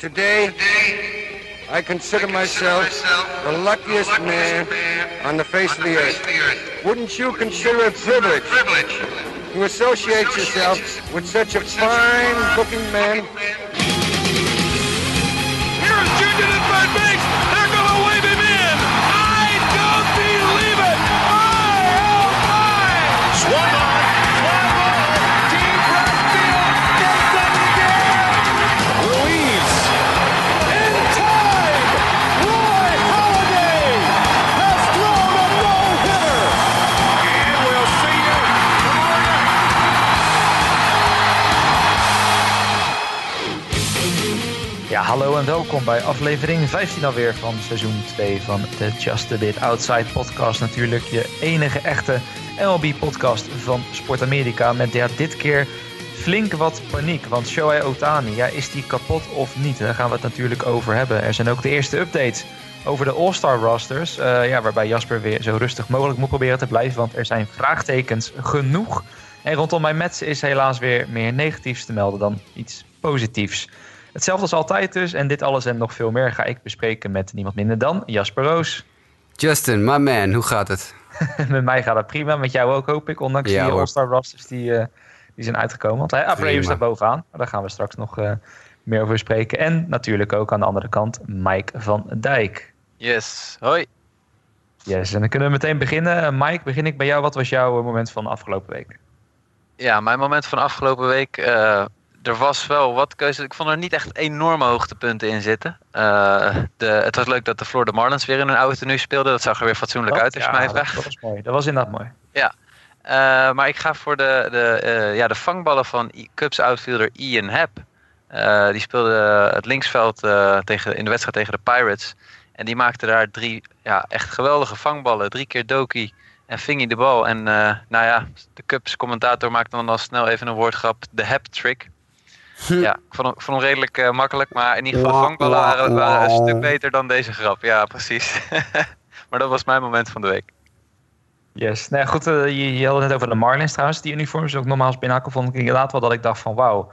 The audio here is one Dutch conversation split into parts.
Today, Today I, consider I consider myself, the luckiest, the luckiest man, man on the face, on of, the face of, the earth. Wouldn't you Wouldn't consider it privilege, privilege to associate, associate yourself, yourself with such a fine-looking man, man hallo en welkom bij aflevering 15 alweer van seizoen 2 van de Just a Bit Outside podcast. Natuurlijk je enige echte MLB-podcast van Sport Amerika. Met dit keer flink wat paniek. Want Shohei Otani, ja, is die kapot of niet? Daar gaan we het natuurlijk over hebben. Er zijn ook de eerste updates over de All-Star rosters. eh, ja, waarbij Jasper weer zo rustig mogelijk moet proberen te blijven. Want er zijn vraagtekens genoeg. En rondom mijn Mets is helaas weer meer negatiefs te melden dan iets positiefs. Hetzelfde als altijd dus. En dit alles en nog veel meer ga ik bespreken met niemand minder dan Jasper Roos. Justin, my man, hoe gaat het? met mij gaat het prima. Met jou ook hoop ik. Ondanks Ja, die. All-Star rosters die, eh, die zijn uitgekomen. Want hij Abreu staat bovenaan. Maar daar gaan we straks nog eh, meer over spreken. En natuurlijk ook aan de andere kant Mike van Dijk. Yes, hoi. Yes, en dan kunnen we meteen beginnen. Eh, Mike, begin ik bij jou. Wat was jouw moment van de afgelopen week? Ja, mijn moment van afgelopen week. eh, er was wel wat keuze. Ik vond er niet echt enorme hoogtepunten in zitten. Eh, de, het was leuk dat de Florida Marlins weer in een oude tenue speelden. Dat zag er weer fatsoenlijk uit als je Ja, mij dat, vraagt. dat was mooi. Dat was inderdaad mooi. Eh, maar ik ga voor de, de, eh, ja, de vangballen van Cubs outfielder Ian Happ. Die speelde het linksveld tegen, in de wedstrijd tegen de Pirates. En die maakte daar drie ja, echt geweldige vangballen. Drie keer Doki en ving hij de bal. En nou ja, de Cubs commentator maakte dan al snel even een woordgrap. De Happ trick. Ja, ik vond hem, ik vond hem redelijk eh, makkelijk. Maar in ieder geval, vangballen waren, waren een stuk beter dan deze grap. Ja, precies. maar dat was mijn moment van de week. Yes. Nou ja, goed, eh, je, je had het net over de Marlins trouwens. Die uniforms ook normaal binnenhakken vond ik inderdaad wel dat ik dacht van wauw.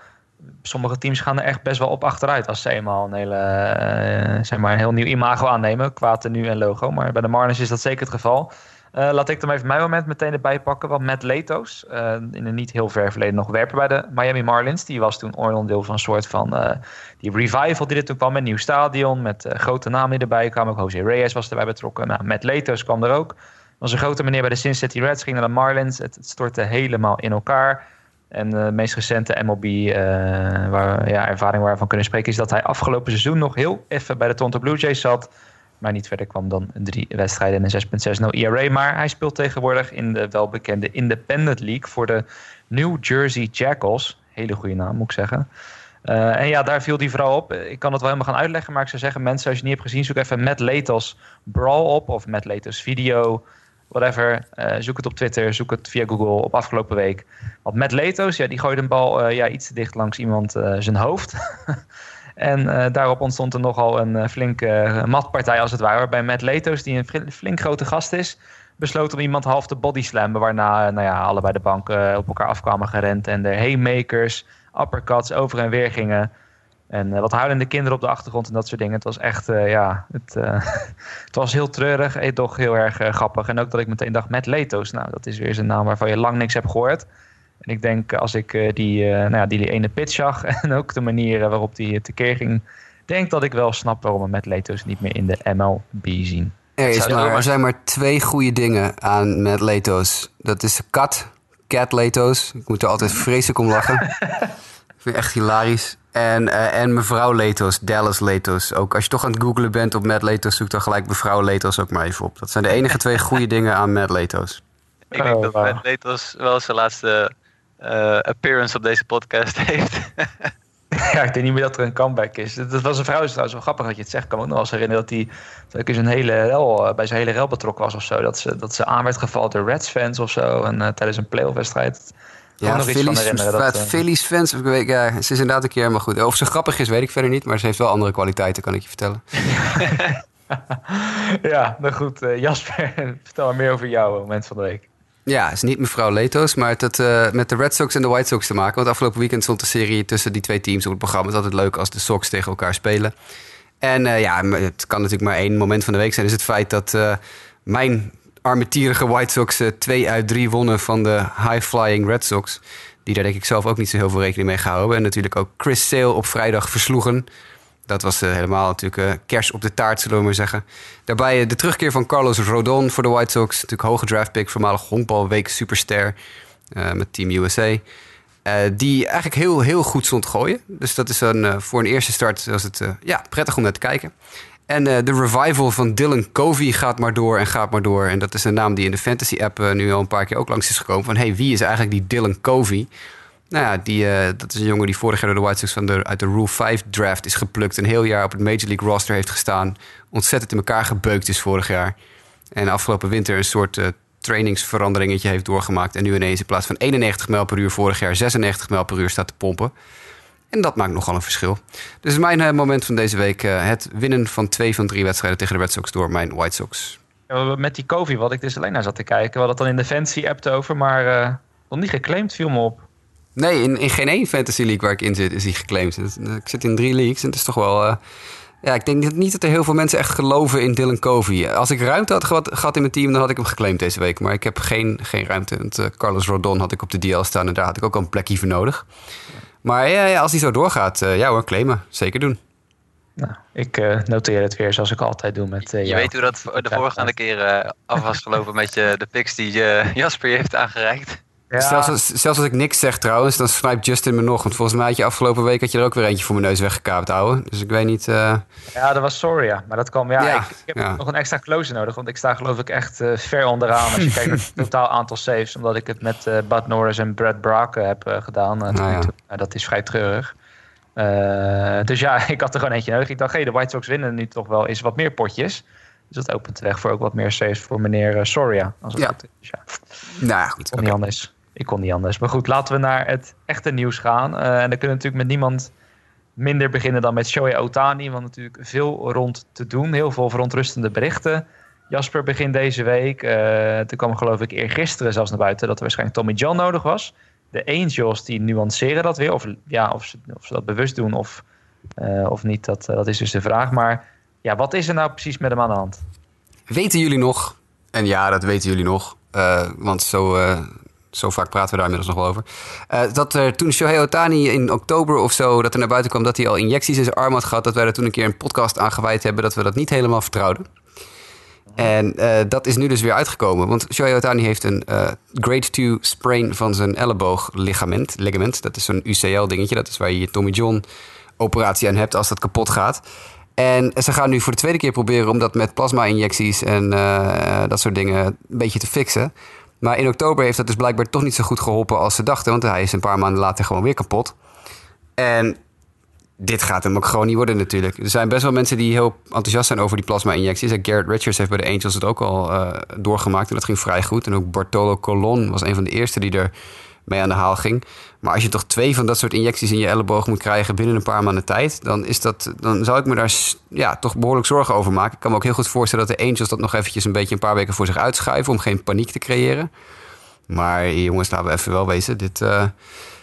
Sommige teams gaan er echt best wel op achteruit als ze eenmaal een, hele, eh, zeg maar een heel nieuw imago aannemen qua tenue en logo. Maar bij de Marlins is dat zeker het geval. Eh, laat ik dan even mijn moment meteen erbij pakken. Want Matt Leto's, eh, in een niet heel ver verleden nog werper bij de Miami Marlins. Die was toen onderdeel van een soort van eh, die revival die er toen kwam. Met een nieuw stadion, met grote namen die erbij kwamen. Ook Jose Reyes was erbij betrokken. Nou, Matt Leto's kwam er ook was een grote meneer bij de Cincinnati Reds, ging naar de Marlins. Het, stortte helemaal in elkaar. En de meest recente MLB eh, waar, ja, ervaring waarvan kunnen spreken... is dat hij afgelopen seizoen nog heel even bij de Toronto Blue Jays zat... maar niet verder kwam dan drie wedstrijden en een 6.60 ERA. Maar hij speelt tegenwoordig in de welbekende Independent League... voor de New Jersey Jackals. Hele goede naam, moet ik zeggen. Eh, en ja, daar viel die vooral op. Ik kan het wel helemaal gaan uitleggen, maar ik zou zeggen... mensen, als je het niet hebt gezien, zoek even Matt Letos Brawl op... of Matt Letos Video whatever. Eh, zoek het op Twitter, zoek het via Google op afgelopen week. Want Matt Letos, ja, die gooide een bal eh, ja, iets te dicht langs iemand zijn hoofd. en eh, daarop ontstond er nogal een eh, flinke eh, matpartij als het ware. Waarbij Matt Letos, die een fl- flink grote gast is, besloot om iemand half te bodyslammen. Waarna nou ja, allebei de banken op elkaar afkwamen gerend. En de haymakers, uppercuts over en weer gingen. En wat huilende kinderen op de achtergrond en dat soort dingen. Het was echt, ja, het, het was heel treurig toch heel erg grappig. En ook dat ik meteen dacht, met Letos. Nou, dat is weer een naam waarvan je lang niks hebt gehoord. En ik denk, als ik eh, die, eh, nou ja, die ene pitch zag en ook de manier eh, waarop die tekeer ging... denk dat ik wel snap waarom we met Letos niet meer in de MLB zien. Er, is maar, er zijn maar twee goede dingen aan met Leto's. Dat is de kat, Cat Leto's. Ik moet er altijd vreselijk om lachen. Ik vind het echt hilarisch. En, eh, en mevrouw Leto's, Dallas Leto's. Ook als je toch aan het googlen bent op Matt Leto's, zoek dan gelijk mevrouw Leto's ook maar even op. Dat zijn de enige twee goede dingen aan Matt Leto's. Ik denk Oh, dat wauw. Matt Letos wel zijn laatste eh, appearance op deze podcast heeft. Ja, ik denk niet meer dat er een comeback is. Dat was een vrouw, is trouwens wel grappig dat je het zegt. Ik kan me ook nog wel eens herinneren dat hij hele rel, eh, bij zijn hele rel betrokken was of zo. Dat ze, dat ze aan werd gevallen door Reds fans of zo. En eh, tijdens een playoff wedstrijd. Ja, nog iets van Phillies, herinneren, dat, Phillies fans. ik weet- Ja, ze is inderdaad een keer, maar goed. Of ze grappig is, weet ik verder niet. Maar ze heeft wel andere kwaliteiten, kan ik je vertellen. ja, nou goed. eh, Jasper, vertel maar meer over jouw moment van de week. Ja, het is niet mevrouw Leto's, maar het had eh, met de Red Sox en de White Sox te maken. Want afgelopen weekend stond de serie tussen die twee teams op het programma. Het is altijd leuk als de Sox tegen elkaar spelen. En eh, ja, het kan natuurlijk maar één moment van de week zijn. Is het feit dat eh, mijn armetierige White Sox twee uit drie wonnen van de high-flying Red Sox. Die daar denk ik zelf ook niet zo heel veel rekening mee gehouden. En natuurlijk ook Chris Sale op vrijdag versloegen. Dat was eh, helemaal natuurlijk eh, kers op de taart, zullen we maar zeggen. Daarbij eh, de terugkeer van Carlos Rodon voor de White Sox. Natuurlijk hoge draftpick, voormalig honkbalweek superster met Team USA. Die eigenlijk heel, heel goed stond gooien. Dus dat is een, voor een eerste start was het ja, prettig om naar te kijken. En de revival van Dylan Covey gaat maar door en gaat maar door. En dat is een naam die in de fantasy-app eh, nu al een paar keer ook langs is gekomen. Van hey, wie is eigenlijk die Dylan Covey? Nou ja, die, eh, dat is een jongen die vorig jaar door de White Sox van de, uit de Rule 5 draft is geplukt. Een heel jaar op het Major League roster heeft gestaan. Ontzettend in elkaar gebeukt is vorig jaar. En afgelopen winter een soort eh, trainingsveranderingetje heeft doorgemaakt. En nu ineens in plaats van 91 mijl per uur vorig jaar 96 mijl per uur staat te pompen. En dat maakt nogal een verschil. Dus mijn eh, moment van deze week: het winnen van twee van drie wedstrijden tegen de Red Sox door mijn White Sox. Met die Kovi, wat ik dus alleen naar zat te kijken. We hadden het dan in de fancy app over, maar nog niet geclaimd viel me op. Nee, in, in geen één fantasy league waar ik in zit is hij geclaimd. Ik zit in drie leagues en het is toch wel... eh, ja, ik denk niet dat er heel veel mensen echt geloven in Dylan Covey. Als ik ruimte had gehad, in mijn team, dan had ik hem geclaimd deze week. Maar ik heb geen, geen ruimte. Want, eh, Carlos Rodon had ik op de DL staan en daar had ik ook al een plekje voor nodig. Maar ja, ja, als hij zo doorgaat, eh, ja hoor, claimen. Zeker doen. Nou, ik eh, noteer het weer zoals ik altijd doe met eh, Je weet hoe dat de voorgaande keren af was gelopen met je, de picks die eh, Jasper je heeft aangereikt. Ja, Zelfs, als, zelfs als ik niks zeg trouwens, dan snipe Justin me nog. Want volgens mij had je afgelopen week had je er ook weer eentje voor mijn neus weggekaapt, ouwe. Dus ik weet niet... eh, ja, dat was Soria. Maar dat kwam, ja, Ja, ik, ik heb ja. nog een extra closer nodig. Want ik sta geloof ik echt eh, ver onderaan als je kijkt naar het totaal aantal saves. Omdat ik het met eh Bud Norris en Brad Brock heb gedaan. Nou dat is vrij treurig. Dus ja, ik had er gewoon eentje nodig. Ik dacht, hey, de White Sox winnen nu toch wel eens wat meer potjes. Dus dat opent de weg voor ook wat meer saves voor meneer Soria. Als het Ja. goed is. Ja. nou ja, goed. Niet anders. Ik kon niet anders. Maar goed, laten we naar het echte nieuws gaan. Eh, en dan kunnen we natuurlijk met niemand minder beginnen dan met Shohei Otani. Want natuurlijk veel rond te doen. Heel veel verontrustende berichten. Jasper, begin deze week. eh toen kwam geloof ik eergisteren zelfs naar buiten... dat er waarschijnlijk Tommy John nodig was. De Angels die nuanceren dat weer. Of, ja, of, ze, of ze dat bewust doen of, eh, of niet, dat, dat is dus de vraag. Maar ja, wat is er nou precies met hem aan de hand? Weten jullie nog, en ja, dat weten jullie nog, want zo, zo vaak praten we daar inmiddels nog wel over, eh, dat er toen Shohei Otani in oktober of zo, dat er naar buiten kwam dat hij al injecties in zijn arm had gehad, dat wij er toen een keer een podcast aan gewijd hebben, dat we dat niet helemaal vertrouwden. En eh, dat is nu dus weer uitgekomen. Want Shohei Otani heeft een eh, grade 2 sprain van zijn elleboogligament. Ligament, dat is zo'n UCL-dingetje. Dat is waar je je Tommy John operatie aan hebt als dat kapot gaat. En ze gaan nu voor de tweede keer proberen om dat met plasma-injecties en dat soort dingen een beetje te fixen. Maar in oktober heeft dat dus blijkbaar toch niet zo goed geholpen als ze dachten. Want hij is een paar maanden later gewoon weer kapot. En dit gaat hem ook gewoon niet worden natuurlijk. Er zijn best wel mensen die heel enthousiast zijn over die plasma-injecties. Garrett Richards heeft bij de Angels het ook al eh, doorgemaakt. En dat ging vrij goed. En ook Bartolo Colon was een van de eerste die er mee aan de haal ging. Maar als je toch twee van dat soort injecties in je elleboog moet krijgen binnen een paar maanden tijd, dan, is dat, dan zou ik me daar ja, toch behoorlijk zorgen over maken. Ik kan me ook heel goed voorstellen dat de Angels dat nog eventjes een beetje een paar weken voor zich uitschuiven om geen paniek te creëren. Maar jongens, laten we even wel wezen. Dit, eh,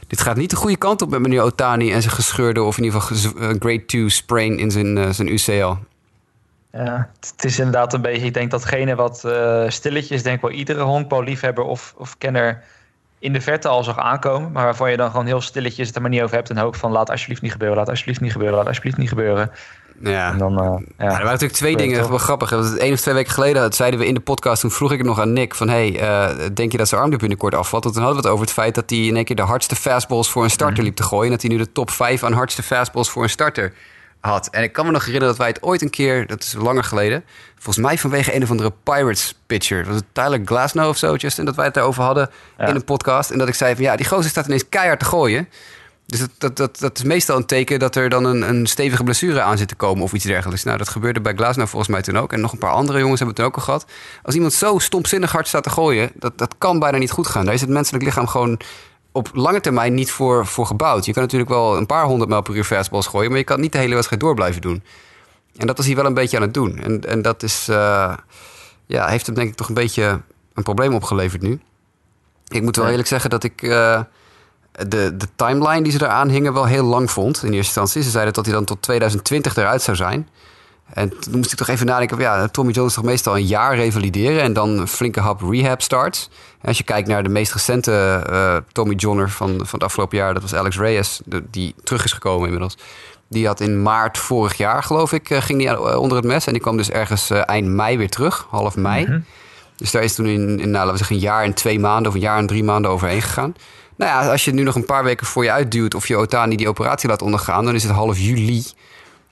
dit gaat niet de goede kant op met meneer Otani en zijn gescheurde of in ieder geval eh, grade 2 sprain in zijn, eh, zijn UCL. Ja, het- is inderdaad een beetje, ik denk datgene wat stilletjes, denk wel iedere honkballiefhebber of, of kenner in de verte al zag aankomen, maar waarvan je dan gewoon heel stilletjes het er maar niet over hebt en hoop van laat alsjeblieft niet gebeuren, laat alsjeblieft niet gebeuren, laat alsjeblieft niet gebeuren. Ja. En dan, eh, Ja, ja. er waren natuurlijk twee dingen, wel grappig. Want één of twee weken geleden dat zeiden we in de podcast, toen vroeg ik het nog aan Nick van, hey, eh, denk je dat zijn arm binnenkort afvalt? Want toen hadden we het over het feit dat hij in één keer de hardste fastballs voor een starter Mhm. liep te gooien. En dat hij nu de top 5 aan hardste fastballs voor een starter had. En ik kan me nog herinneren dat wij het ooit een keer, dat is langer geleden, volgens mij vanwege een of andere Pirates pitcher, was het Tyler Glasnow of zo, Justin, dat wij het daarover hadden Ja. in een podcast. En dat ik zei van, ja, die gozer staat ineens keihard te gooien. Dus dat, dat, dat, dat is meestal een teken dat er dan een, een stevige blessure aan zit te komen of iets dergelijks. Nou, dat gebeurde bij Glasnow volgens mij toen ook. En nog een paar andere jongens hebben het toen ook al gehad. Als iemand zo stomzinnig hard staat te gooien, dat, dat kan bijna niet goed gaan. Daar is het menselijk lichaam gewoon op lange termijn niet voor, voor gebouwd. Je kan natuurlijk wel een paar honderd mijl per uur fastballs gooien, maar je kan niet de hele wedstrijd door blijven doen. En dat is hij wel een beetje aan het doen. En, en dat is, eh, ja, heeft hem denk ik toch een beetje een probleem opgeleverd nu. Ik moet wel eerlijk zeggen dat ik eh, de, de timeline die ze eraan hingen wel heel lang vond in eerste instantie. Ze zeiden dat hij dan tot 2020 eruit zou zijn. En toen moest ik toch even nadenken, van, ja, Tommy John is toch meestal een jaar revalideren en dan een flinke hap rehab starts. En als je kijkt naar de meest recente eh, Tommy Johner van, van het afgelopen jaar, dat was Alex Reyes, de- die terug is gekomen inmiddels. Die had in maart vorig jaar, geloof ik, eh, ging die aan- onder het mes. En die kwam dus ergens eh, eind mei weer terug, half mei. Dus daar is toen in, in nou, laten we zeggen, een jaar en twee maanden of een jaar en drie maanden overheen gegaan. Nou ja, als je nu nog een paar weken voor je uitduwt of je Otani die operatie laat ondergaan, dan is het half juli.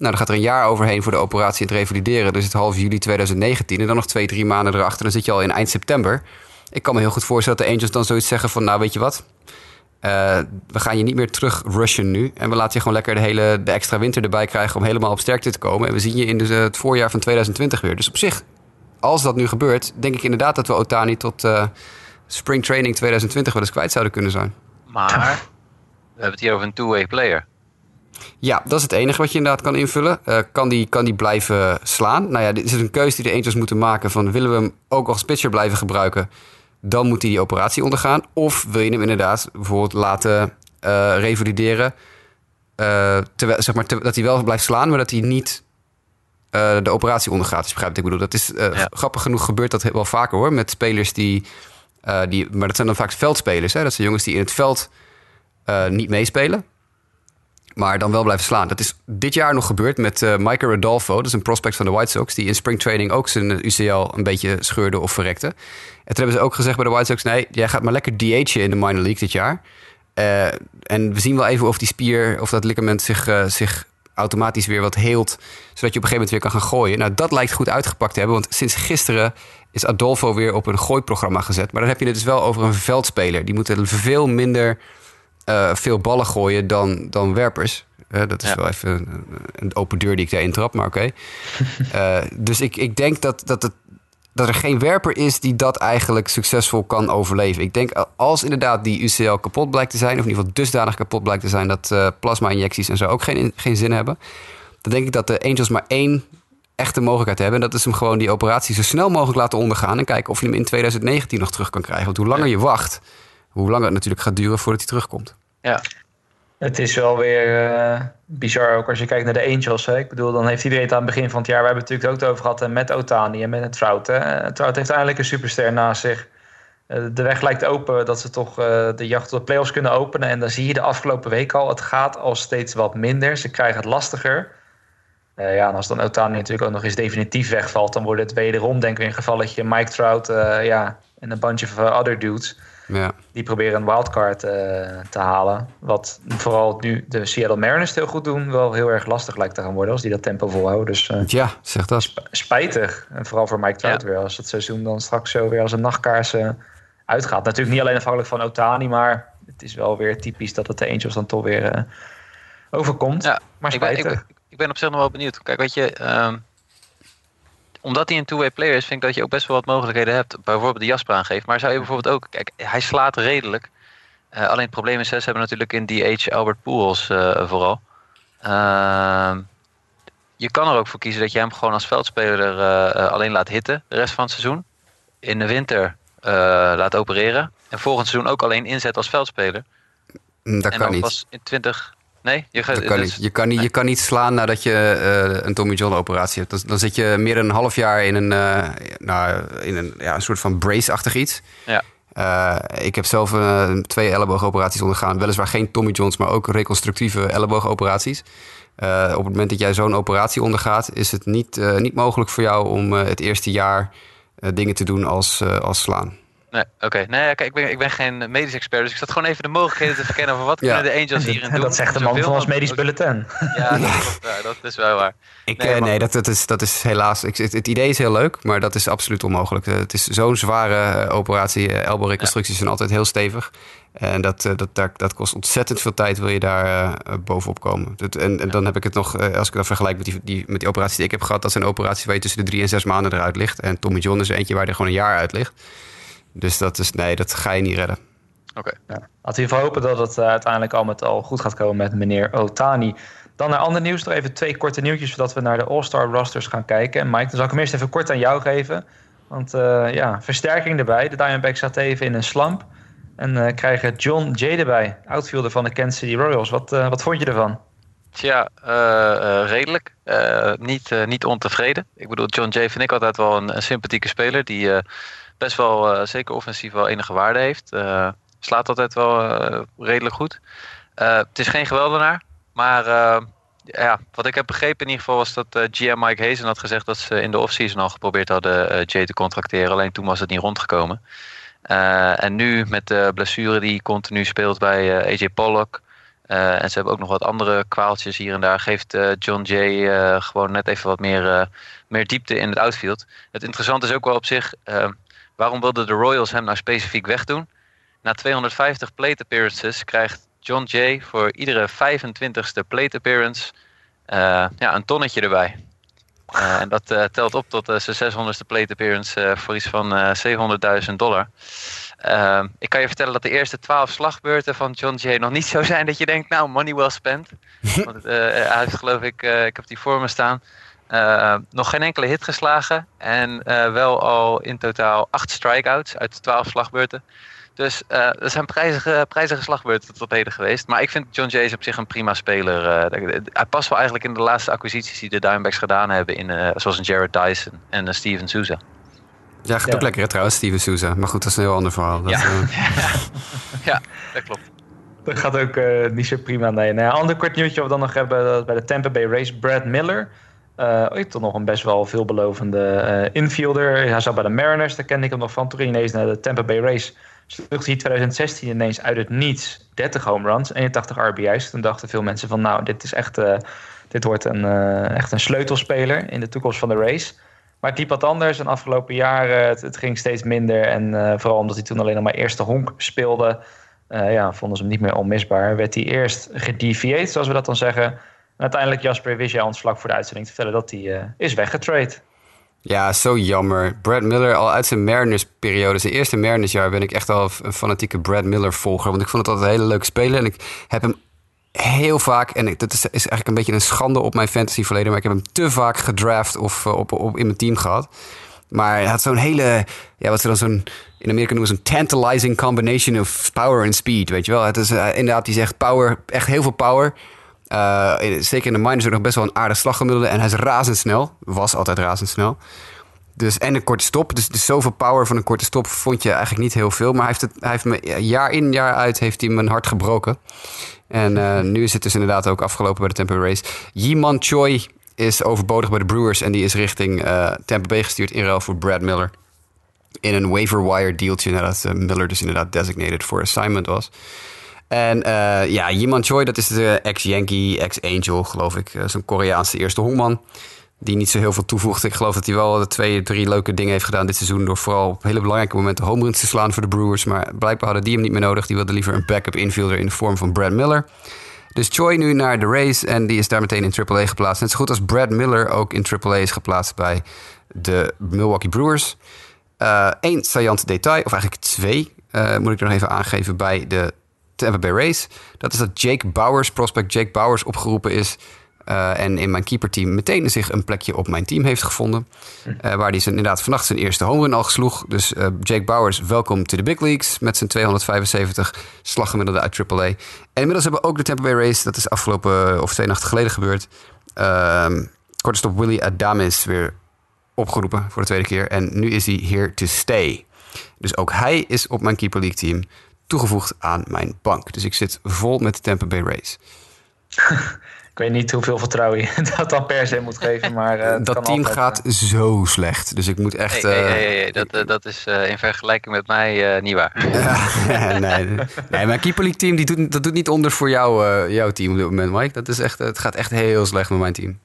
Nou, dan gaat er een jaar overheen voor de operatie het revalideren. Dus het half juli 2019 en dan nog twee, drie maanden erachter. Dan zit je al in eind september. Ik kan me heel goed voorstellen dat de Angels dan zoiets zeggen van... nou, weet je wat, Eh, we gaan je niet meer terug rushen nu. En we laten je gewoon lekker de hele de extra winter erbij krijgen... om helemaal op sterkte te komen. En we zien je in de, het voorjaar van 2020 weer. Dus op zich, als dat nu gebeurt... denk ik inderdaad dat we Otani tot eh, spring training 2020 wel eens kwijt zouden kunnen zijn. Maar we hebben het hier over een two-way player. Ja, dat is het enige wat je inderdaad kan invullen. Eh, kan, die, kan die blijven slaan? Nou ja, dit is een keuze die de Angels moeten maken. Van willen we hem ook als pitcher blijven gebruiken? Dan moet hij die operatie ondergaan. Of wil je hem inderdaad bijvoorbeeld laten eh, revalideren. eh, terwijl, zeg maar, dat hij wel blijft slaan, maar dat hij niet de operatie ondergaat. Begrijpt wat ik bedoel. Dat is Ja. grappig genoeg gebeurt dat wel vaker hoor. Met spelers die, die... Maar dat zijn dan vaak veldspelers. Hè? Dat zijn jongens die in het veld niet meespelen maar dan wel blijven slaan. Dat is dit jaar nog gebeurd met eh Mike Rodolfo. Dat is een prospect van de White Sox... die in springtraining ook zijn UCL een beetje scheurde of verrekte. En toen hebben ze ook gezegd bij de White Sox... nee, jij gaat maar lekker DH'en in de minor league dit jaar. Eh, en we zien wel even of die spier, of dat ligament zich, eh, zich automatisch weer wat heelt... zodat je op een gegeven moment weer kan gaan gooien. Nou, dat lijkt goed uitgepakt te hebben... want sinds gisteren is Adolfo weer op een gooiprogramma gezet. Maar dan heb je het dus wel over een veldspeler. Die moeten veel minder eh, veel ballen gooien dan, dan werpers. Eh, dat is Ja. wel even een, een open deur die ik daarin trap, maar oké. Eh, dus ik, ik denk dat, dat, het, dat er geen werper is die dat eigenlijk succesvol kan overleven. Ik denk als inderdaad die UCL kapot blijkt te zijn, of in ieder geval dusdanig kapot blijkt te zijn dat eh, plasma-injecties en zo ook geen, geen zin hebben, dan denk ik dat de Angels maar één echte mogelijkheid hebben. En dat is hem gewoon die operatie zo snel mogelijk laten ondergaan en kijken of je hem in 2019 nog terug kan krijgen. Want hoe langer je wacht, hoe langer het natuurlijk gaat duren voordat hij terugkomt. Ja, Het is wel weer eh, bizar ook als je kijkt naar de Angels. Hè. Ik bedoel, dan heeft iedereen het aan het begin van het jaar... we hebben het natuurlijk ook over gehad met Otani en met het Trout. Hè. Eh, Trout heeft eindelijk een superster naast zich. Eh, de weg lijkt open dat ze toch eh, de jacht op de playoffs kunnen openen. En dan zie je de afgelopen week al, het gaat al steeds wat minder. Ze krijgen het lastiger. Eh, ja, en als dan Otani natuurlijk ook nog eens definitief wegvalt... dan wordt het wederom denk ik weer een gevalletje Mike Trout eh, ja, en een of eh, other dudes... Ja. Die proberen een wildcard eh, te halen. Wat vooral nu de Seattle Mariners heel goed doen, wel heel erg lastig lijkt te gaan worden als die dat tempo volhouden. Dus eh, ja, zeg dat. sp- spijtig. En vooral voor Mike Trout Ja. weer. Als het seizoen dan straks zo weer als een nachtkaars eh, uitgaat. Natuurlijk niet alleen afhankelijk van Otani, maar het is wel weer typisch dat het de Angels dan toch weer eh, overkomt. Ja, maar ik ben, spijtig. ik, ben- ik ben op zich nog wel benieuwd. Kijk, weet je, ehm, omdat hij een two-way player is, vind ik dat je ook best wel wat mogelijkheden hebt. Bijvoorbeeld de jasper aangeeft. Maar zou je bijvoorbeeld ook, kijk, hij slaat redelijk. Eh, alleen het probleem is, ze hebben natuurlijk in DH Albert Pujols eh, vooral. Ehm, je kan er ook voor kiezen dat je hem gewoon als veldspeler eh, alleen laat hitten de rest van het seizoen. In de winter laat opereren. En volgend seizoen ook alleen inzet als veldspeler. Mm, Dat en kan dan niet. pas in 20... Nee, je gaat, kan niet. Je kan niet, je kan niet slaan nadat je eh, een Tommy John operatie hebt. Dan, dan zit je meer dan een half jaar in een, eh, nou, in een, ja, een soort van brace-achtig iets. Ja. Eh, ik heb zelf twee elleboogoperaties ondergaan. Weliswaar geen Tommy Johns, maar ook reconstructieve elleboogoperaties. Op het moment dat jij zo'n operatie ondergaat, is het niet, niet mogelijk voor jou om het eerste jaar dingen te doen als, als slaan. Nee, oké. Nee, kijk, ik ben, ik ben geen medisch expert, dus ik zat gewoon even de mogelijkheden te verkennen van wat Ja. kunnen de Angels hierin En doen. dat zegt de man van ons medisch bulletin. Ja, dat, ja, dat is wel waar. Ik, Nee, nee, maar- nee dat, dat, is, dat is helaas. Ik, het, het idee is heel leuk, maar dat is absoluut onmogelijk. Eh, Het is zo'n zware eh, operatie. Eh, Elbow-reconstructies zijn altijd heel stevig. En dat, eh, dat, daar- dat kost ontzettend veel tijd, wil je daar eh, bovenop komen. Dat, en, en dan heb ik het nog, eh, als ik dat vergelijk met die, die, met die operaties die ik heb gehad, dat zijn operaties waar je tussen de drie en zes maanden eruit ligt. En Tommy John is er eentje waar er gewoon een jaar uit ligt. Dus dat is, nee, dat ga je niet redden. Oké. Ja. Laten we hopen dat het eh, uiteindelijk al met al goed gaat komen met meneer Otani. Dan naar ander nieuws. Nog even twee korte nieuwtjes voordat we naar de All-Star rosters gaan kijken. En Mike, dan zal ik hem eerst even kort aan jou geven. Want eh, ja, versterking erbij. De Diamondbacks zaten even in een slump. En eh, krijgen John Jay erbij, outfielder van de Kansas City Royals. Wat, eh, wat vond je ervan? Tja, eh, eh, redelijk. Eh, niet, eh, niet ontevreden. Ik bedoel, John Jay vind ik altijd wel een, een sympathieke speler. Die eh, best wel, eh, zeker offensief, wel enige waarde heeft. Eh, slaat altijd wel eh, redelijk goed. Het is geen geweldenaar. Maar ja, wat ik heb begrepen in ieder geval was dat eh, GM Mike Hazen had gezegd dat ze in de offseason al geprobeerd hadden eh, Jay te contracteren. Alleen toen was het niet rondgekomen. En nu met de blessure die continu speelt bij AJ Pollock. en ze hebben ook nog wat andere kwaaltjes hier en daar. Geeft John Jay gewoon net even wat meer, meer diepte in het outfield. Het interessante is ook wel op zich. Waarom wilden de Royals hem nou specifiek wegdoen? Na 250 plate appearances krijgt John Jay voor iedere 25ste plate appearance eh, ja, een tonnetje erbij. Eh, en dat eh, telt op tot zijn 600ste plate appearance voor iets van eh 700.000 dollar. Eh, ik kan je vertellen dat de eerste 12 slagbeurten van John Jay nog niet zo zijn dat je denkt, nou, money well spent. Want hij heeft geloof ik, ik heb die voor me staan, eh, nog geen enkele hit geslagen. En eh, wel al in totaal 8 strikeouts uit de 12 slagbeurten. Dus eh er zijn prijzige, prijzige slagbeurten tot heden geweest. Maar ik vind John Jay is op zich een prima speler. Eh, hij past wel eigenlijk in de laatste acquisities die de Diamondbacks gedaan hebben. In, eh, zoals een Jared Dyson en een Steven Souza. Ja, gaat Ja. ook lekker hè, trouwens, Steven Souza. Maar goed, dat is een heel ander verhaal. Dat, Ja. eh, Ja, dat klopt. Dat gaat ook eh, niet zo prima. Nee, nou, ander kort nieuwtje wat we dan nog hebben dat bij de Tampa Bay Race. Brad Miller. Eh oh, toch nog een best wel veelbelovende eh, infielder. Hij zat bij de Mariners, daar kende ik hem nog van. Toen ineens naar de Tampa Bay Race. Sloeg hij 2016 ineens uit het niets 30 home runs, 81 RBI's. Toen dachten veel mensen van nou, dit is echt, eh, dit wordt een, echt een sleutelspeler in de toekomst van de race. Maar het liep wat anders. En afgelopen jaren, het, het ging steeds minder. En vooral omdat hij toen alleen nog maar eerste honk speelde, ja, vonden ze hem niet meer onmisbaar. Werd hij eerst gedeviate, zoals we dat dan zeggen. En uiteindelijk, Jasper, wist jij ons vlak voor de uitzending te vertellen dat hij eh, is weggetrade. Ja, zo jammer. Brad Miller, al uit zijn Mariners-periode, zijn eerste Mariners-jaar, ben ik echt al een fanatieke Brad Miller-volger. Want ik vond het altijd een hele leuke speler. En ik heb hem heel vaak, en dat is, is eigenlijk een beetje een schande op mijn fantasy verleden, maar ik heb hem te vaak gedraft of eh, op, op, in mijn team gehad. Maar hij had zo'n hele, ja, wat ze dan zo'n, in Amerika noemen zo'n tantalizing combination of power and speed, weet je wel. Het is eh, inderdaad, die zegt power, echt heel veel power. Uh, zeker in de minors ook nog best wel een aardig slaggemiddelde. En hij is razendsnel. Was altijd razendsnel. Dus, en een korte stop. Dus, dus zoveel power van een korte stop vond je eigenlijk niet heel veel. Maar hij heeft, het, hij heeft me jaar in, jaar uit heeft hij mijn hart gebroken. En uh, nu is het dus inderdaad ook afgelopen bij de Tampa Race. Yi-Man Choi is overbodig bij de Brewers. En die is richting uh, Tampa Bay gestuurd in ruil voor Brad Miller. In een waiver wire dealtje nadat Miller dus inderdaad designated for assignment was. En uh, ja, Yiman Choi, dat is de ex-Yankee, ex-Angel, geloof ik. Uh, Zo'n Koreaanse eerste hongman. Die niet zo heel veel toevoegt. Ik geloof dat hij wel twee, drie leuke dingen heeft gedaan dit seizoen. Door vooral op hele belangrijke momenten home runs te slaan voor de Brewers. Maar blijkbaar hadden die hem niet meer nodig. Die wilde liever een backup infielder in de vorm van Brad Miller. Dus Choi nu naar de Rays. En die is daar meteen in AAA geplaatst. Net zo goed als Brad Miller ook in AAA is geplaatst bij de Milwaukee Brewers. Eén uh, saillant detail, of eigenlijk twee, moet ik nog even aangeven bij de Tampa Bay Rays. Dat is dat Jake Bowers, prospect Jake Bowers, opgeroepen is. Uh, en in mijn keeperteam meteen zich een plekje op mijn team heeft gevonden. Uh, waar hij zijn, inderdaad vannacht zijn eerste home run al gesloeg. Dus uh, Jake Bowers, welkom to the big leagues. Met zijn 275 slaggemiddelde uit AAA. En inmiddels hebben ook de Tampa Bay Rays, dat is afgelopen of twee nachten geleden gebeurd. ehm, korte stop Willie Adamis weer opgeroepen voor de tweede keer. En nu is hij here to stay. Dus ook hij is op mijn Keeper League team toegevoegd aan mijn bank. Dus ik zit vol met de Tampa Bay Rays. ik weet niet hoeveel vertrouwen je dat dan per se moet geven, maar... Uh, dat team altijd, gaat uh... zo slecht, dus ik moet echt... Hey, hey, hey, hey. Dat, uh, dat is in vergelijking met mij niet waar. nee, nee, mijn Keeper League team die doet, dat doet niet onder voor jou, jouw team op dit moment, Mike. Dat is echt, het gaat echt heel slecht met mijn team.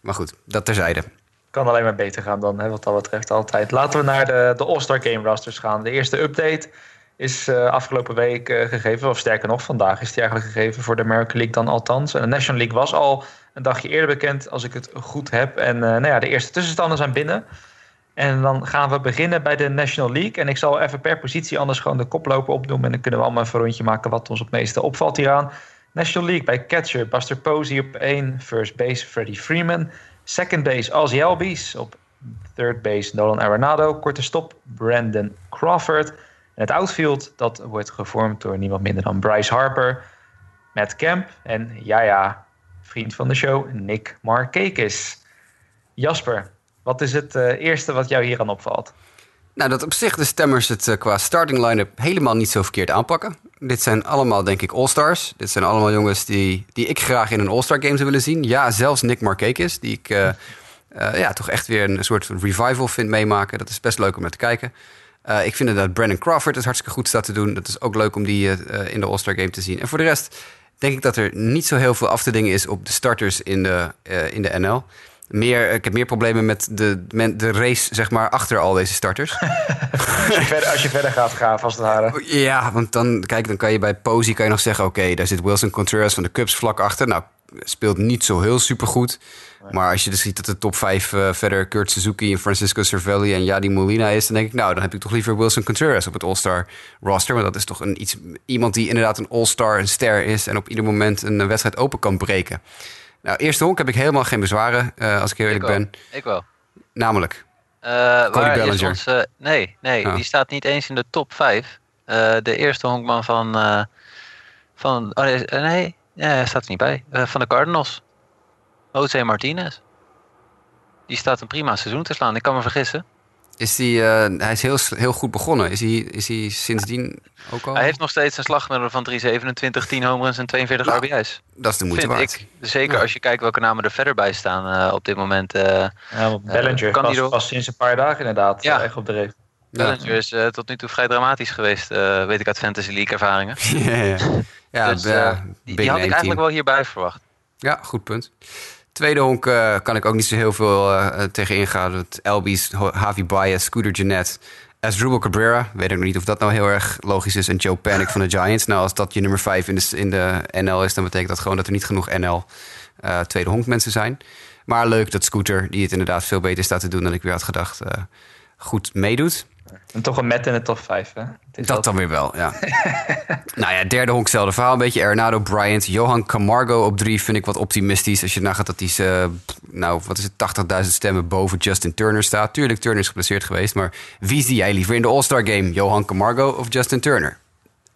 Maar goed, dat terzijde kan alleen maar beter gaan dan, hè, wat dat betreft altijd. Laten we naar de, de All-Star Game rosters gaan. De eerste update is uh, afgelopen week uh, gegeven, of sterker nog, vandaag is die eigenlijk gegeven voor de American League dan althans. En de National League was al een dagje eerder bekend, als ik het goed heb. En uh, nou ja, de eerste tussenstanden zijn binnen. En dan gaan we beginnen bij de National League. En ik zal even per positie anders gewoon de koploper opnoemen. En dan kunnen we allemaal even een rondje maken wat ons het meeste opvalt hieraan. National League bij catcher Buster Posey op 1. First base Freddie Freeman. Second base Ozzy Albies. Op third base Nolan Arenado. Korte stop Brandon Crawford. Het outfield dat wordt gevormd door niemand minder dan Bryce Harper, Matt Kemp en ja ja, vriend van de show, Nick Markakis. Jasper, wat is het eh, eerste wat jou hier aan opvalt? Nou, dat op zich de stemmers het eh, qua starting line-up helemaal niet zo verkeerd aanpakken. Dit zijn allemaal, denk ik, all-stars. Dit zijn allemaal jongens die, die ik graag in een all-star game zou willen zien. Ja, zelfs Nick Markakis, die ik eh, ja, toch echt weer een soort revival vind meemaken. Dat is best leuk om naar te kijken. Eh, ik vind dat Brandon Crawford het hartstikke goed staat te doen. Dat is ook leuk om die eh, eh, in de All-Star Game te zien. En voor de rest denk ik dat er niet zo heel veel af te dingen is op de starters in de, in de NL. Meer, ik heb meer problemen met de, de race zeg maar, achter al deze starters. Als je verder, als je verder gaat gaan, het ware. Ja, want dan, kijk, dan kan je bij Posey kan je nog zeggen... oké, daar zit Wilson Contreras van de Cubs vlak achter. Nou, speelt niet zo heel supergoed. Maar als je dus ziet dat de top 5 verder Kurt Suzuki en Francisco Cervelli en Yadi Molina is... dan denk ik, nou, dan heb ik toch liever Wilson Contreras op het All-Star roster. Want dat is toch een, iets, iemand die inderdaad een All-Star, een ster is... en op ieder moment een wedstrijd open kan breken. Nou, eerste honk heb ik helemaal geen bezwaren, eh, als ik heel eerlijk ik ben. Ik wel. Namelijk, Eh, waar is nee, nee Oh. die staat niet eens in de top 5. Eh, de eerste honkman van. eh, van oh, nee, eh, nee, ja, hij staat er niet bij. Eh, van de Cardinals. Jose Martinez. Die staat een prima seizoen te slaan. Ik kan me vergissen. is die, eh, hij is heel, heel goed begonnen. Is hij, is hij sindsdien ook al? Hij heeft nog steeds een slagmiddel van 3,27, 10 home runs en 42 Nou, RBI's. Dat is de moeite Vind waard. ik. Zeker Ja. als je kijkt welke namen er verder bij staan eh, op dit moment. eh Ja, Bellinger kan die was, er- was sinds een paar dagen inderdaad Ja. echt op de race. Bellinger is eh, tot nu toe vrij dramatisch geweest, eh, weet ik uit Fantasy League ervaringen. ja, ja. dus, eh, die, die had ik eigenlijk wel hierbij verwacht. Ja, goed punt. Tweede honk kan ik ook niet zo heel veel tegen ingaan. Het Elbies, Javi Baez, Scooter Jeanette, Asdrubal Cabrera. Weet ik nog niet of dat nou heel erg logisch is. En Joe Panic van de Giants. Nou, als dat je nummer 5 in de, in de NL is... dan betekent dat gewoon dat er niet genoeg NL tweede honk mensen zijn. Maar leuk dat Scooter, die het inderdaad veel beter staat te doen... dan ik weer had gedacht, goed meedoet. En toch een met in de top 5. Hè? Dat dan weer wel, ja. nou ja, derde honk, hetzelfde verhaal. Een beetje Arenado, Bryant, Johan Camargo op drie vind ik wat optimistisch. Als je nagaat dat hij, eh, nou, wat is het, 80.000 stemmen boven Justin Turner staat. Tuurlijk, Turner is geblesseerd geweest, maar wie zie jij liever in de All-Star Game? Johan Camargo of Justin Turner?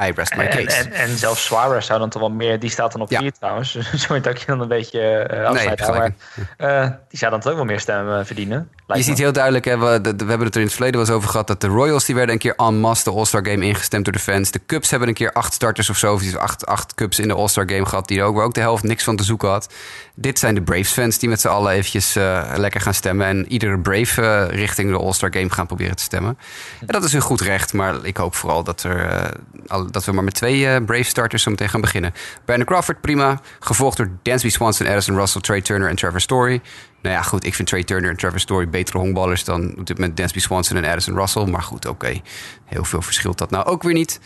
I rest my case. en, en zelfs Suarez zou dan toch wel meer... Die staat dan op Ja. 4 trouwens. Zo dat je dan een beetje uh, Nee, afsluit. gelijk. maar, eh, die zou dan toch ook wel meer stemmen eh, verdienen. Je ziet heel duidelijk, hè, we, we hebben het er in het verleden wel eens over gehad... dat de Royals die werden een keer en masse de All-Star Game ingestemd door de fans. De Cubs hebben een keer acht starters of zo... of acht, acht Cubs in de All-Star Game gehad... die er ook, waar ook de helft niks van te zoeken had. Dit zijn de Braves-fans die met z'n allen eventjes eh, lekker gaan stemmen... en iedere Brave eh, richting de All-Star Game gaan proberen te stemmen. En dat is hun goed recht, maar ik hoop vooral dat, er, eh, al- dat we maar met twee eh, Brave-starters zo meteen gaan beginnen. Brandon Crawford, prima. Gevolgd door Dansby Swanson, Addison Russell, Trey Turner en Trevor Story. Nou ja, goed, ik vind Trey Turner en Trevor Story betere honkballers dan op dit Dansby Swanson en Addison Russell. Maar goed, oké. Heel veel verschilt dat nou ook weer niet.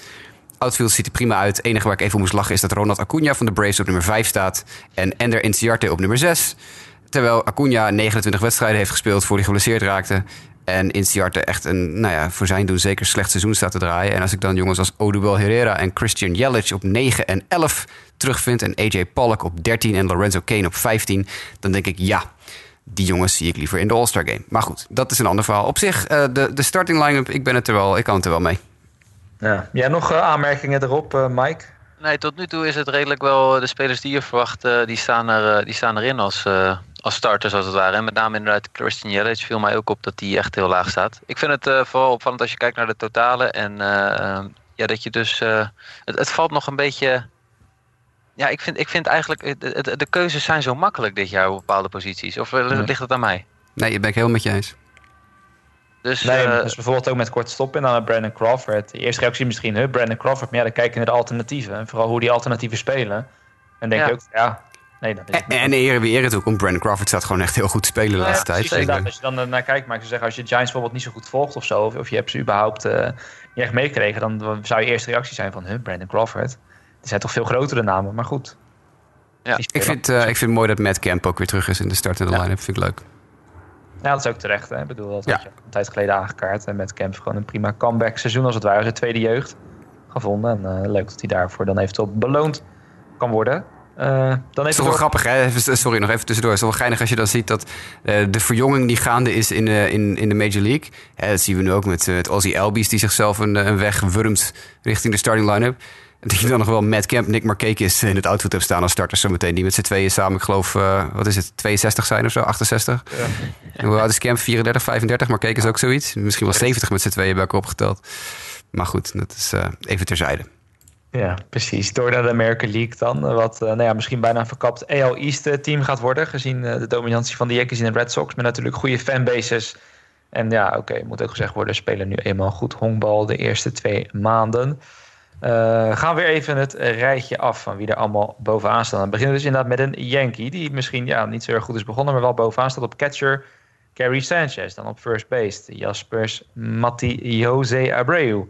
Outfield ziet er prima uit. Het enige waar ik even moest lachen is dat Ronald Acuna van de Braves op nummer 5 staat. En Ender Inciarte op nummer 6. Terwijl Acuna 29 wedstrijden heeft gespeeld voor hij geblesseerd raakte. En Inciarte echt een, nou ja, voor zijn doen zeker slecht seizoen staat te draaien. En als ik dan jongens als Odubel Herrera en Christian Yelich op 9 en 11 terugvind... en AJ Pollock op 13 en Lorenzo Kane op 15... dan denk ik ja, die jongens zie ik liever in de All-Star Game. Maar goed, dat is een ander verhaal. Op zich, eh, de, de starting line-up, ik, ben het er wel, ik kan het er wel mee. Ja. Jij nog eh, aanmerkingen erop, eh, Mike? Nee, tot nu toe is het redelijk wel de spelers die je verwacht, eh, die, staan er, eh, die staan erin als, eh, als starters als het ware. En met name inderdaad Christian Yelich viel mij ook op dat die echt heel laag staat. Ik vind het eh, vooral opvallend als je kijkt naar de totalen en ja, dat je dus, eh, het, het valt nog een beetje... Ja, ik vind, ik vind eigenlijk, eh, de, de, de keuzes zijn zo makkelijk dit jaar op bepaalde posities. Of eh, Ja. ligt het aan mij? Nee, dat ben ik helemaal met je eens. Dus, Nee, eh, dus bijvoorbeeld ook met kort stoppen en dan met Brandon Crawford. De eerste reactie misschien, huh, Brandon Crawford. Maar ja, dan kijk je naar de alternatieven. En vooral hoe die alternatieven spelen. En denk Ja. je ook, ja, nee, dat is En, en ere wie ere toe komt, Brandon Crawford staat gewoon echt heel goed te spelen de Ja, laatste tijd. als je dan naar kijkt, maar ik zou zeggen, als je Giants bijvoorbeeld niet zo goed volgt of zo, of, of je hebt ze überhaupt eh, niet echt meegekregen, dan zou je eerste reactie zijn van, huh, Brandon Crawford. Er zijn toch veel grotere namen, maar goed. Ja. Die Ik vind, eh, ik vind het mooi dat Matt Camp ook weer terug is in de startende Ja. line-up. Vind ik leuk. Ja, dat is ook terecht. Hè? Ik bedoel, dat Ja. had je een tijd geleden aangekaart. En met Kemp gewoon een prima comeback seizoen als het ware. Zijn tweede jeugd gevonden. En eh, leuk dat hij daarvoor dan eventueel beloond kan worden. Eh, dan Het is toch wel door- grappig, hè? Sorry, nog even tussendoor. Het is wel geinig als je dan ziet dat eh, de verjonging die gaande is in de, in, in de Major League. Hè, dat zien we nu ook met, eh, met Ozzy Albies die zichzelf een, eh, een weg wurmt richting de starting line-up. Dat je dan nog wel Matt Kemp, Nick Markakis in het outfield hebt staan als starters zometeen. Die met z'n tweeën samen, ik geloof, eh, wat is het, 62 zijn of zo, 68? En hoe oud is Kemp? 34, 35? Markakis ook zoiets? Misschien wel 70 met z'n tweeën bij elkaar opgeteld. Maar goed, dat is eh, even terzijde. Ja, precies. Door naar de American League dan. eh, Wat eh, nou ja, misschien bijna een verkapt AL East eh, team gaat worden. Gezien eh, de dominantie van de Yankees in de Red Sox. Met natuurlijk goede fanbases. En ja, oké, moet ook gezegd worden. Spelen nu eenmaal goed honkbal de eerste twee maanden. Eh, gaan we weer even het rijtje af van wie er allemaal bovenaan staan. Dan beginnen we dus inderdaad met een Yankee. Die misschien ja, niet zo erg goed is begonnen. Maar wel bovenaan staat op catcher. Gary Sanchez. Dan op first base. Jaspers Matti Jose Abreu.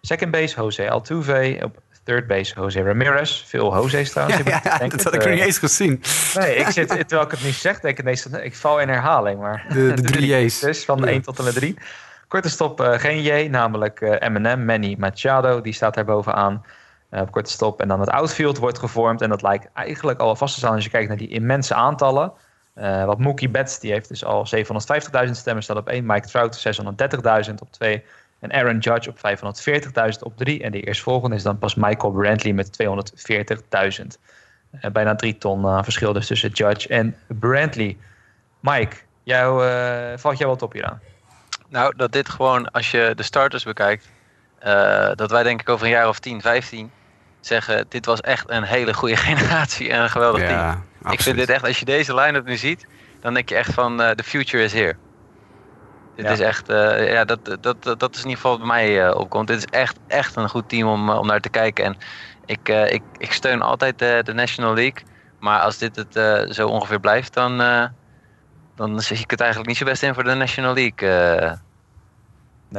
Second base Jose Altuve. Op third base Jose Ramirez. Veel Jose's trouwens. Ja, ja, denk dat had ik nog Eh, niet eens gezien. Nee, ik zit, terwijl ik het nu zeg, denk ik ineens, ik val in herhaling. Maar De, de drie J's. dus van de Ja. 1 tot en met 3. Korte stop eh, geen J, namelijk eh Eminem, Manny Machado. Die staat daar bovenaan eh, op korte stop. En dan het outfield wordt gevormd. En dat lijkt eigenlijk al vast te staan als je kijkt naar die immense aantallen. Wat Mookie Betts, die heeft dus al 750.000 stemmen, staat op 1. Mike Trout 630.000 op 2. En Aaron Judge op 540.000 op 3. En de eerstvolgende is dan pas Michael Brantley met 240.000. Eh, bijna drie ton aan verschil dus tussen Judge en Brantley. Mike, jou, valt jou wat op hieraan? Nou, dat dit gewoon, als je de starters bekijkt, eh, dat wij denk ik over een jaar of 10, 15 zeggen, dit was echt een hele goede generatie en een geweldig team. Ik vind dit echt, als je deze line-up nu ziet, dan denk je echt van, eh, the future is here. Dit Ja. is echt, eh, ja, dat, dat, dat, dat is in ieder geval wat bij mij opkomt. Dit is echt, echt een goed team om, om naar te kijken. En ik, ik, ik steun altijd de, de National League. Maar als dit het zo ongeveer blijft, dan, dan zie ik het eigenlijk niet zo best in voor de National League.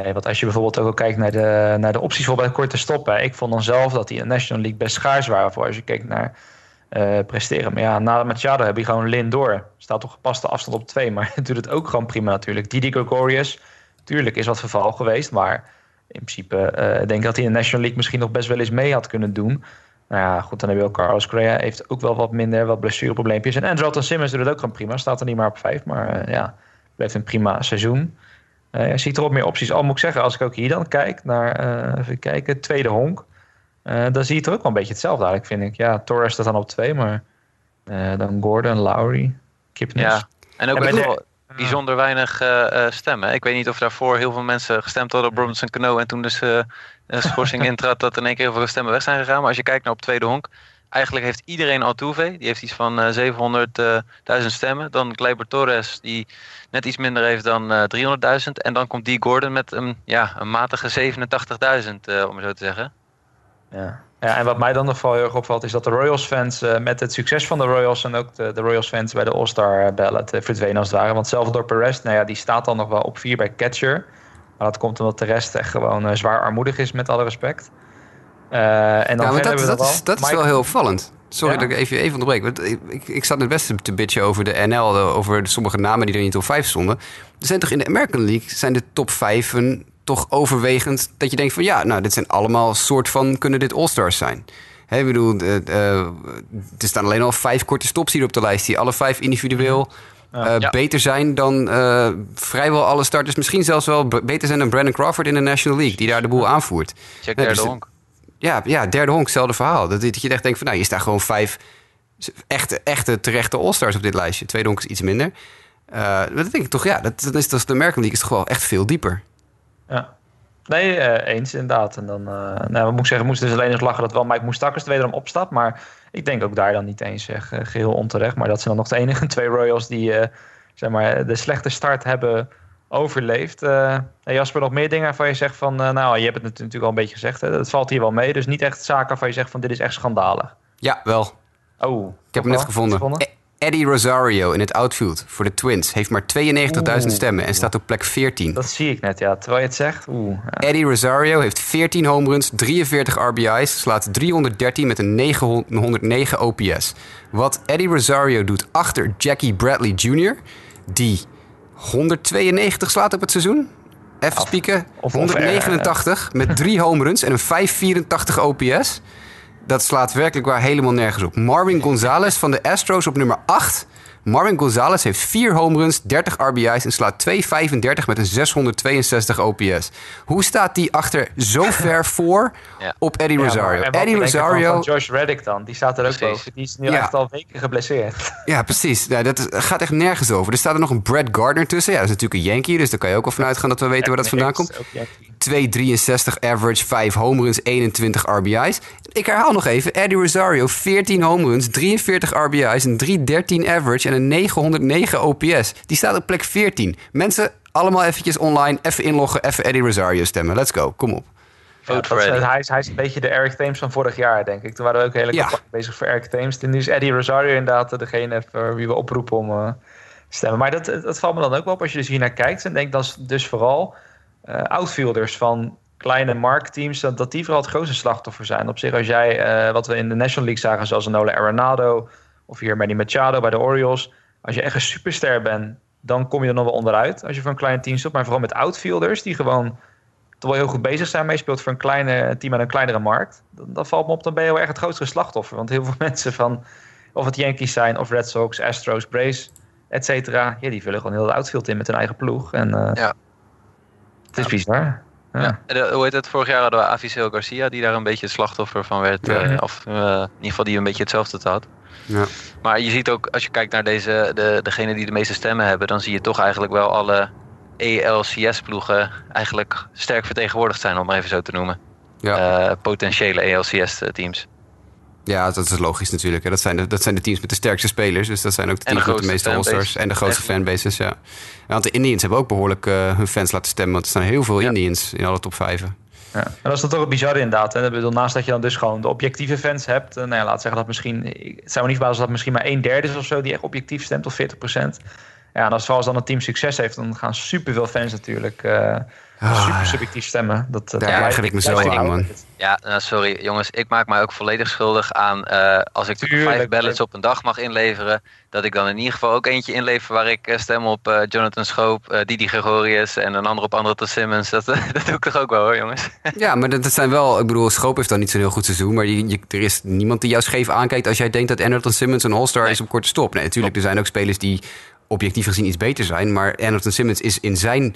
Nee, want als je bijvoorbeeld ook al kijkt naar de, naar de opties voor bij korte stoppen. Ik vond dan zelf dat die in de National League best schaars waren voor als je kijkt naar eh, presteren. Maar ja, na Machado heb je gewoon Lindor. Staat toch gepaste afstand op twee, maar doet het ook gewoon prima natuurlijk. Didi Gregorius, tuurlijk is wat verval geweest, maar in principe eh, denk ik dat hij in de National League misschien nog best wel eens mee had kunnen doen. Nou ja, goed, dan heb je ook Carlos Correa, heeft ook wel wat minder, wat blessureprobleempjes. En Andrelton Simmons doet het ook gewoon prima, staat er niet maar op vijf, maar eh, ja, blijft een prima seizoen. Eh, je ziet erop meer opties. Al moet ik zeggen, als ik ook hier dan kijk naar, eh, even kijken, tweede honk. eh, dan zie je het er ook wel een beetje hetzelfde eigenlijk, vind ik. Ja, Torres staat dan op twee, maar eh, dan Gordon, Lowry, Kipnis. Ja. En ook En de- bijzonder weinig eh, eh, stemmen. Ik weet niet of daarvoor heel veel mensen gestemd hadden op Robinson Cano. En toen dus eh, de schorsing intrad dat in één keer heel veel stemmen weg zijn gegaan. Maar als je kijkt naar op tweede honk. Eigenlijk heeft iedereen Altuve. Die heeft iets van eh 700.000 stemmen. Dan Gleyber Torres die net iets minder heeft dan eh 300.000. En dan komt die Gordon met een, ja, een matige 87.000 eh, om het zo te zeggen. Ja. ja, en wat mij dan nog wel heel erg opvalt, is dat de Royals-fans eh, met het succes van de Royals en ook de, de Royals-fans bij de All-Star ballot eh, verdwenen als het ware. Want Salvador Perez, nou ja, die staat dan nog wel op vier bij catcher. Maar dat komt omdat de rest echt gewoon eh, zwaar armoedig is, met alle respect. Eh, en dan Ja, maar dat, hebben we dat, nog is, dat is wel heel opvallend. Sorry Ja. dat ik even, even onderbreek. Want ik, ik, ik zat net best te bitchen over de NL, de- over de sommige namen die er in de top 5 stonden. Er zijn toch in de American League zijn de top 5 toch overwegend dat je denkt van ja, nou, dit zijn allemaal soort van, kunnen dit All-Stars zijn. Hè, ik bedoel, eh, eh, er staan alleen al vijf korte stops hier op de lijst die alle vijf individueel eh, Ja. beter zijn dan eh, vrijwel alle starters. Misschien zelfs wel be- beter zijn dan Brandon Crawford in de National League, die daar de boel aanvoert. Check Nee, derde dus- honk. Ja, ja, derde honk, hetzelfde verhaal. Dat, dat je echt denkt van, nou, je staat gewoon vijf echte, echte terechte All-Stars op dit lijstje. Tweede honk is iets minder. Eh, dat denk ik toch, ja, dat, dat is, dat is de American League is toch wel echt veel dieper. Ja. Nee, eh, eens inderdaad. En dan, eh nou, wat moet ik zeggen, moesten dus alleen eens lachen dat wel Mike Moustakas er wederom opstapt. Maar ik denk ook daar dan niet eens zeg, eh, geheel onterecht. Maar dat zijn dan nog de enige twee Royals die zeg maar, de slechte start hebben overleefd. Eh, Jasper, nog meer dingen waarvan je zegt van... eh, nou, je hebt het natuurlijk al een beetje gezegd. Hè, dat valt hier wel mee. Dus niet echt zaken waarvan je zegt van dit is echt schandalig. Ja, wel. Oh, Ik heb hem net gevonden. E- Eddie Rosario in het outfield voor de Twins heeft maar 92.000 Oeh. stemmen en staat op plek 14. Dat zie ik net, ja. Terwijl je het zegt. Oeh, ja. Eddie Rosario heeft 14 home runs, 43 RBI's, slaat 313 met een 909 OPS. Wat Eddie Rosario doet achter Jackie Bradley Jr., die 192 slaat op het seizoen. Even spieken. of- of 189 met drie home runs en een 584 OPS. dat slaat werkelijk waar helemaal nergens op. Marvin Gonzalez van de Astros op nummer 8. Marvin Gonzalez heeft 4 home runs, 30 RBI's en slaat 2,35 met een 662 OPS. Hoe staat die achter zo ver voor Ja. op Eddie Ja, Rosario? en wat Eddie Rosario, Van Josh Reddick dan, die staat er ook Precies. boven. Die is nu Ja. echt al weken geblesseerd. ja precies. Ja, dat gaat echt nergens over. Er staat er nog een Brad Gardner tussen. Ja, dat is natuurlijk een Yankee, dus daar kan je ook wel vanuit gaan dat we weten waar dat vandaan komt. Ook Yankee. 2,63 average, 5 home runs, 21 RBI's. Ik herhaal nog even. Eddie Rosario, 14 home runs, 43 RBI's, een 3,13 average en een 909 OPS. Die staat op plek 14. Mensen, allemaal eventjes online, even inloggen, even Eddie Rosario stemmen. Let's go, kom op. Ja, dat hij, is, hij is een beetje de Eric Thames van vorig jaar, denk ik. Toen waren we ook Ja. campagne bezig voor Eric Thames. En nu is Eddie Rosario inderdaad degene voor wie we oproepen om eh, te stemmen. Maar dat, dat valt me dan ook wel op als je dus hier naar kijkt. En denk dat is dus vooral eh, outfielders van kleine marktteams, dat, dat die vooral het grootste slachtoffer zijn. Op zich, als jij, eh, wat we in de National League zagen, zoals Nola Arenado of hier Manny Machado bij de Orioles. Als je echt een superster bent, dan kom je er nog wel onderuit als je voor een klein team stopt. Maar vooral met outfielders die gewoon toch wel heel goed bezig zijn. Maar je speelt voor een kleine team aan een kleinere markt. Dan, dan valt me op, dan ben je wel echt het grootste slachtoffer. Want heel veel mensen van, of het Yankees zijn, of Red Sox, Astros, Braves, et cetera. Die vullen gewoon heel de outfield in met hun eigen ploeg. En eh, Ja. Het is bizar. Ja. Ja. En, eh, hoe heet het? Vorig jaar hadden we Aviseo Garcia, die daar een beetje het slachtoffer van werd. Ja. eh, of eh, in ieder geval die een beetje hetzelfde had. Ja. Maar je ziet ook, als je kijkt naar deze, de, degene die de meeste stemmen hebben, dan zie je toch eigenlijk wel alle ELCS-ploegen eigenlijk sterk vertegenwoordigd zijn, om maar even zo te noemen. Ja. Eh, potentiële ELCS-teams. Ja, dat is logisch natuurlijk. hè. Dat zijn, de, dat zijn de teams met de sterkste spelers. Dus dat zijn ook de teams met de meeste fanbase. En de grootste Echt. fanbases, ja. Want de Indians hebben ook behoorlijk eh, hun fans laten stemmen. Want er staan heel veel Ja. Indians in alle top 5. Ja. En dat is dan toch een bizar inderdaad. Hè? Ik bedoel, naast dat je dan dus gewoon de objectieve fans hebt. eh, Nou ja, laat zeggen dat misschien... Het zou me niet verbazen dat misschien maar een derde is of zo... die echt objectief stemt, of 40 procent. Ja, en als, als dan een team succes heeft... dan gaan superveel fans natuurlijk eh, Ah, super subjectief stemmen. Dat, dat Daar blijft- erger ik me zo aan, man. Ja, nou, sorry jongens, ik maak mij ook volledig schuldig aan eh, als ik Tuurlijk. vijf ballots op een dag mag inleveren, dat ik dan in ieder geval ook eentje inlever waar ik eh, stem op eh, Jonathan Schoop, eh, Didi Gregorius en een ander op André Simmons. Dat, eh, dat doe ik toch ook wel hoor jongens. Ja, maar dat, dat zijn wel... Ik bedoel, Schoop heeft dan niet zo'n heel goed seizoen. Maar je, je- er is niemand die jou scheef aankijkt... als jij denkt dat Anderton Simmons een all-star Nee. is op korte stop. Nee, natuurlijk, er zijn ook spelers die objectief gezien iets beter zijn. Maar Anderton Simmons is in zijn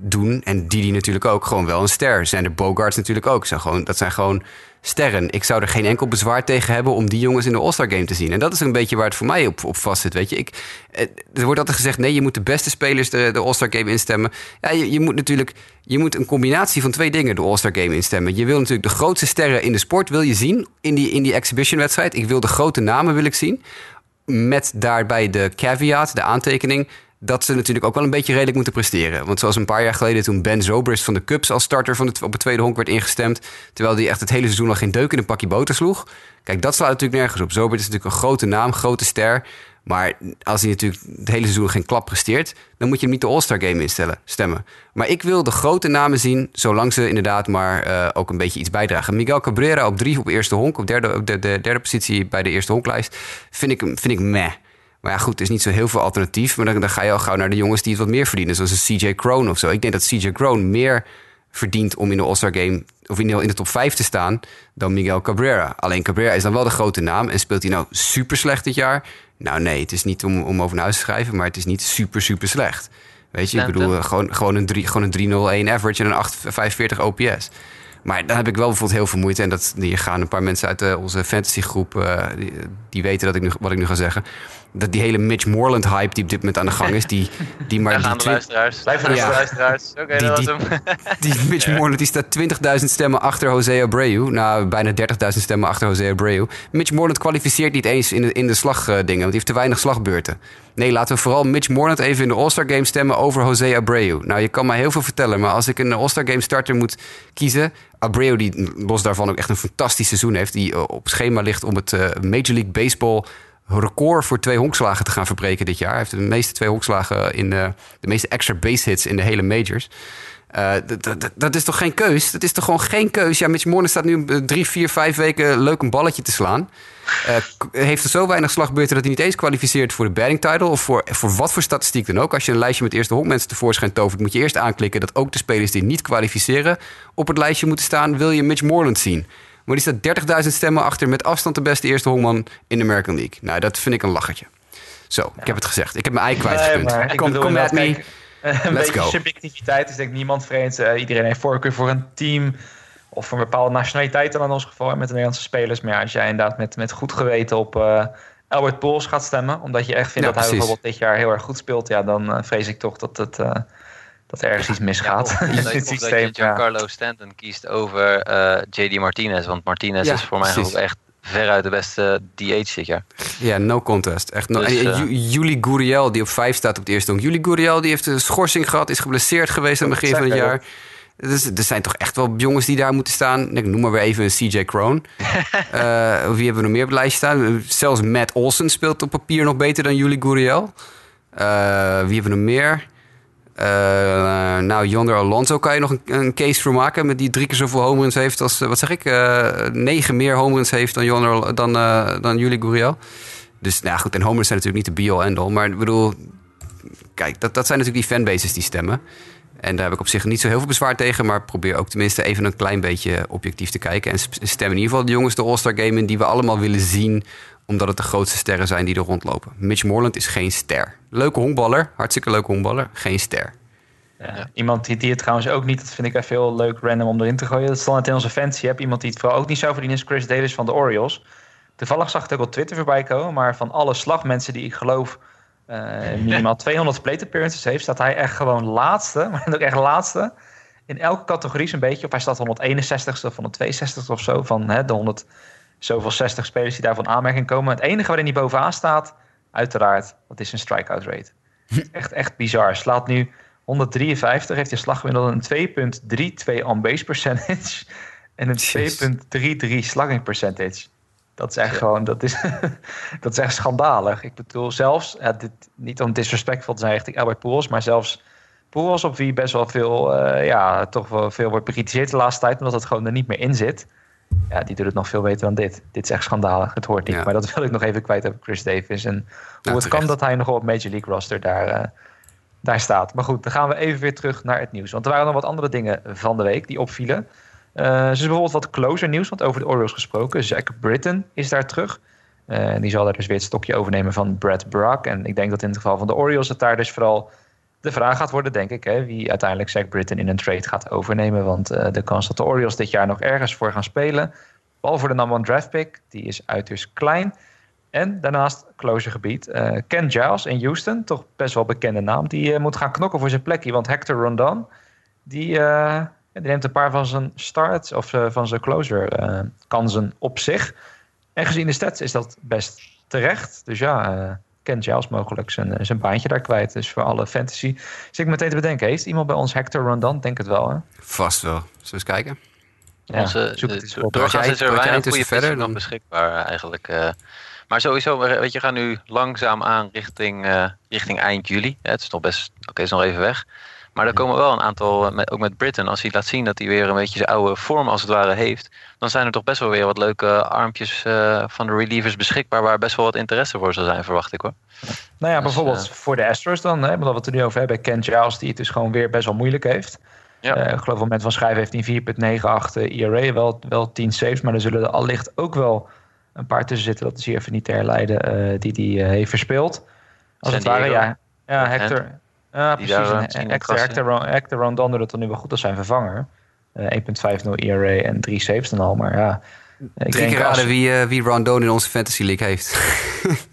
doen... en Didi natuurlijk ook, gewoon wel een ster. Zijn er Bogarts natuurlijk ook. Gewoon, dat zijn gewoon sterren. Ik zou er geen enkel bezwaar tegen hebben... om die jongens in de All-Star Game te zien. En dat is een beetje waar het voor mij op, op vast zit, weet je. Ik, eh, er wordt altijd gezegd... nee, je moet de beste spelers de, de All-Star Game instemmen. Ja, je, je moet natuurlijk... Je moet een combinatie van twee dingen de All-Star Game instemmen. Je wil natuurlijk de grootste sterren in de sport wil je zien... in die, in die exhibition-wedstrijd. Ik wil de grote namen wil ik zien. Met daarbij de caveat, de aantekening... dat ze natuurlijk ook wel een beetje redelijk moeten presteren. Want zoals een paar jaar geleden toen Ben Zobrist van de Cubs... als starter van het, op het tweede honk werd ingestemd... terwijl hij echt het hele seizoen al geen deuk in een pakje boter sloeg. Kijk, dat slaat natuurlijk nergens op. Zobrist is natuurlijk een grote naam, grote ster... Maar als hij natuurlijk het hele seizoen geen klap presteert... dan moet je hem niet de All-Star Game instellen, stemmen. Maar ik wil de grote namen zien... zolang ze inderdaad maar eh, ook een beetje iets bijdragen. Miguel Cabrera op drie op eerste honk... op derde, de, de derde positie bij de eerste honklijst... vind ik, vind ik meh. Maar ja, goed, er is niet zo heel veel alternatief. Maar dan, dan ga je al gauw naar de jongens die het wat meer verdienen. Zoals een CJ Crone of zo. Ik denk dat CJ Crone meer verdient om in de All-Star Game... of in de, in de top 5 te staan dan Miguel Cabrera. Alleen Cabrera is dan wel de grote naam. En speelt hij nou super slecht dit jaar? Nou nee, het is niet om, om over naar huis te schrijven... maar het is niet super, super slecht. Weet je, ik bedoel, gewoon, gewoon een, drie- gewoon een 301 average en een 845 OPS. Maar dan heb ik wel bijvoorbeeld heel veel moeite. En dat, hier gaan een paar mensen uit eh, onze fantasygroep... eh, die, die weten dat ik nu, wat ik nu ga zeggen. Dat die hele Mitch Moreland hype die op dit moment aan de gang is... die, die maar die de luisteraars. Ja. de luisteraars. Oké, Die- dat was hem. die Mitch Moreland die staat 20.000 stemmen achter Jose Abreu. Nou, bijna 30.000 stemmen achter Jose Abreu. Mitch Moreland kwalificeert niet eens in de, in de slagdingen, want die heeft te weinig slagbeurten. Nee, laten we vooral Mitch Moreland even in de All-Star Game stemmen over Jose Abreu. Nou, je kan mij heel veel vertellen, maar als ik een All-Star Game starter moet kiezen... Abreu, die los daarvan ook echt een fantastisch seizoen heeft... die eh, op schema ligt om het eh, Major League Baseball record voor twee honkslagen te gaan verbreken dit jaar. Hij heeft de meeste twee honkslagen in de, de meeste extra base hits in de hele majors. Eh, dat- is toch geen keus? Dat is toch gewoon geen keus? Ja, Mitch Moreland staat nu eh, drie, vier, vijf weken leuk een balletje te slaan. Eh, heeft er zo weinig slagbeurten dat hij niet eens kwalificeert voor de batting title. Of voor, voor wat voor statistiek dan ook. Als je een lijstje met eerste honkmensen tevoorschijn tovert, moet je eerst aanklikken dat ook de spelers die niet kwalificeren op het lijstje moeten staan. Wil je Mitch Moreland zien? Maar die staat 30.000 stemmen achter met afstand de beste eerste honkman in de American League. Nou, dat vind ik een lachertje. Zo, ik heb het gezegd. Ik heb mijn ei kwijtgekund. ik kom kom inderdaad, me. kijk, een Let's beetje go. subjectiviteit is denk ik niemand vreemd. Eh, iedereen heeft voorkeur voor een team of voor een bepaalde nationaliteit dan in ons geval met de Nederlandse spelers. Maar ja, als jij inderdaad met, met goed geweten op eh, Albert Pools gaat stemmen, omdat je echt vindt Ja, dat hij bijvoorbeeld dit jaar heel erg goed speelt, ja, dan eh, vrees ik toch dat, het, eh, dat er ergens iets misgaat of, in of, het dat- je systeem. Ja. Giancarlo Stanton kiest over eh, JD Martinez. Want Martinez Ja, is voor mij ook echt veruit de beste DH dit jaar. Ja, no contest. Echt no. Dus, en, eh, Juli Guriel, die op 5 staat op het eerste honk. Juli Guriel, die heeft een schorsing gehad, is geblesseerd geweest aan het begin van het jaar. Dus, er zijn toch echt wel jongens die daar moeten staan. Ik noem maar weer even een CJ Kroon. Eh, wie hebben we nog meer op het lijstje staan? Zelfs Matt Olsen speelt op papier nog beter dan Juli Guriel. Eh, wie hebben we nog meer? Eh, nou, Yonder Alonso kan je nog een, case voor maken. Met die drie keer zoveel home runs heeft als, eh, wat zeg ik, eh, negen meer home runs heeft dan, Yonder, dan, dan Juli Guriel. Dus nou goed, en home runs zijn natuurlijk niet de be-all end-all. Maar ik bedoel, kijk, dat, dat zijn natuurlijk die fanbases die stemmen. En daar heb ik op zich niet zo heel veel bezwaar tegen. Maar probeer ook tenminste even een klein beetje objectief te kijken. En stem in ieder geval de jongens de All-Star Game in die we allemaal willen zien. Omdat het de grootste sterren zijn die er rondlopen. Mitch Moreland is geen ster. Leuke honkballer, hartstikke leuke honkballer, geen ster. Ja. Iemand die, die het trouwens ook niet, dat vind ik even heel leuk random om erin te gooien. Dat stond net in onze fancy. Je hebt iemand die het vooral ook niet zou verdienen, is Chris Davis van de Orioles. Toevallig zag ik het ook op Twitter voorbij komen, maar van alle slagmensen die ik geloof eh, minimaal 200 plate appearances heeft, staat hij echt gewoon laatste, maar ook echt laatste. In elke categorie zo'n beetje, of hij staat 161ste of 162ste of zo, van hè, de 100 zoveel 60 spelers die daarvan aanmerking komen. Het enige waarin hij bovenaan staat, uiteraard, dat is zijn strikeout rate. echt, echt bizar. Slaat nu 153, heeft hij slaggemiddelde een 2.32 on-base percentage en een Jezus. 2.33 slugging percentage. Dat is echt gewoon, dat is, dat is echt schandalig. Ik bedoel, zelfs, ja, dit, niet om disrespectful te zijn richting Albert Pujols, maar zelfs Pujols op wie best wel veel, eh, ja, toch wel veel wordt bekritiseerd de laatste tijd, omdat het gewoon er niet meer in zit. Ja, die doet het nog veel beter dan dit. Dit is echt schandalig. Het hoort niet. Ja. Maar dat wil ik nog even kwijt over Chris Davis. En hoe Nou, het kan dat hij nog op Major League roster daar, eh, daar staat. Maar goed, dan gaan we even weer terug naar het nieuws. Want er waren nog wat andere dingen van de week die opvielen. Er is bijvoorbeeld wat closer nieuws, want over de Orioles gesproken. Zach Britton is daar terug. Eh, die zal daar dus weer het stokje overnemen van Brad Brock. En ik denk dat in het geval van de Orioles het daar dus vooral de vraag gaat worden, denk ik, hè, wie uiteindelijk Zach Britton in een trade gaat overnemen. Want eh, de kans dat de Orioles dit jaar nog ergens voor gaan spelen, behalve voor de number one draft pick, die is uiterst klein. En daarnaast closergebied. eh Ken Giles in Houston, toch best wel bekende naam. Die eh, moet gaan knokken voor zijn plekje. Want Hector Rondon, die, neemt een paar van zijn starts of van zijn closer kansen op zich. En gezien de stats is dat best terecht. Dus ja, Ken Giles mogelijk zijn, eh, zijn baantje daar kwijt. Dus voor alle fantasy. Zit ik meteen te bedenken, heeft iemand bij ons Hector Rondon? Denk het wel, hè? Vast wel. Zullen we eens kijken? Ja, Onze, zoek de- het eens op. doorgaans Had jij- is er had jij weinig goede verder dan- beschikbaar eh, eigenlijk. eh. maar sowieso, eh, weet je, gaan nu langzaam aan richting, eh, richting eind juli. Ja, het is nog best, oké, is nog even weg. Maar er komen wel een aantal, eh, met, ook met Britain, als hij laat zien dat hij weer een beetje zijn oude vorm als het ware heeft, dan zijn er toch best wel weer wat leuke armpjes eh, van de relievers beschikbaar, waar best wel wat interesse voor zal zijn, verwacht ik hoor. Nou ja, Dus, bijvoorbeeld eh, voor de Astros dan. Hè, omdat we het er nu over hebben. Ken Giles, die het dus gewoon weer best wel moeilijk heeft. Ja. Ik geloof op het moment van schrijven heeft hij een 4.98 ERA. Wel, wel 10 saves, maar er zullen er allicht ook wel een paar tussen zitten. Dat is hier even niet te herleiden. die hij heeft verspeeld. Als het ware, ja. Ja, Hector. Ja, precies. En eh, Hector, krassen. Hector, Ron- Hector Rondon doet het dan nu wel goed als zijn vervanger. Eh 1.50 ERA en 3 saves dan al. Maar ja, ik Drie denk keer als- raden wie, eh, wie Rondon in onze Fantasy League heeft.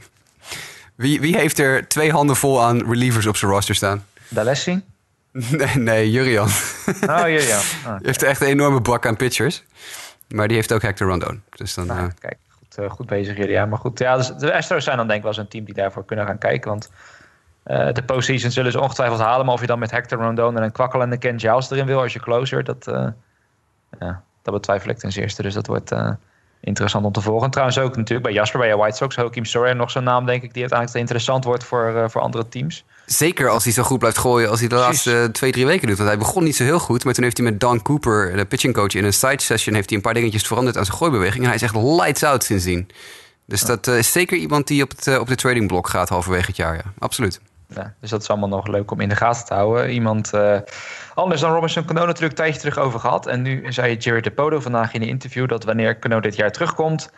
wie, wie heeft er twee handen vol aan relievers op zijn roster staan? D'Alessi? nee, nee, Jurian. Oh, ja. Ah, heeft echt een enorme bak aan pitchers. Maar die heeft ook Hector Rondon. Dus dan, Nou, eh, kijk, goed, eh, goed bezig jullie. Ja, maar goed, ja, dus de Astros zijn dan denk ik wel eens een team die daarvoor kunnen gaan kijken. Want eh, de postseason zullen ze ongetwijfeld halen. Maar of je dan met Hector Rondon en een kwakkelende Ken Giles erin wil als je closer, dat, eh, ja, dat betwijfel ik ten zeerste. Dus dat wordt eh, interessant om te volgen. Trouwens ook natuurlijk bij Jasper, bij je White Sox, Hokim Soria, nog zo'n naam denk ik die uiteindelijk interessant wordt voor, voor andere teams. zeker als hij zo goed blijft gooien als hij de Precies. laatste twee, drie weken doet. Want hij begon niet zo heel goed. Maar toen heeft hij met Don Cooper, de pitching coach, in een side session... heeft hij een paar dingetjes veranderd aan zijn gooibeweging. En hij is echt lights out sindsdien. Dus dat is zeker iemand die op het, op de trading blok gaat halverwege het jaar. Ja. Absoluut. Ja, dus dat is allemaal nog leuk om in de gaten te houden. Iemand uh, anders dan Robinson Cano natuurlijk een tijdje terug over gehad. En nu zei Jared DePodo vandaag in een interview dat wanneer Cano dit jaar terugkomt...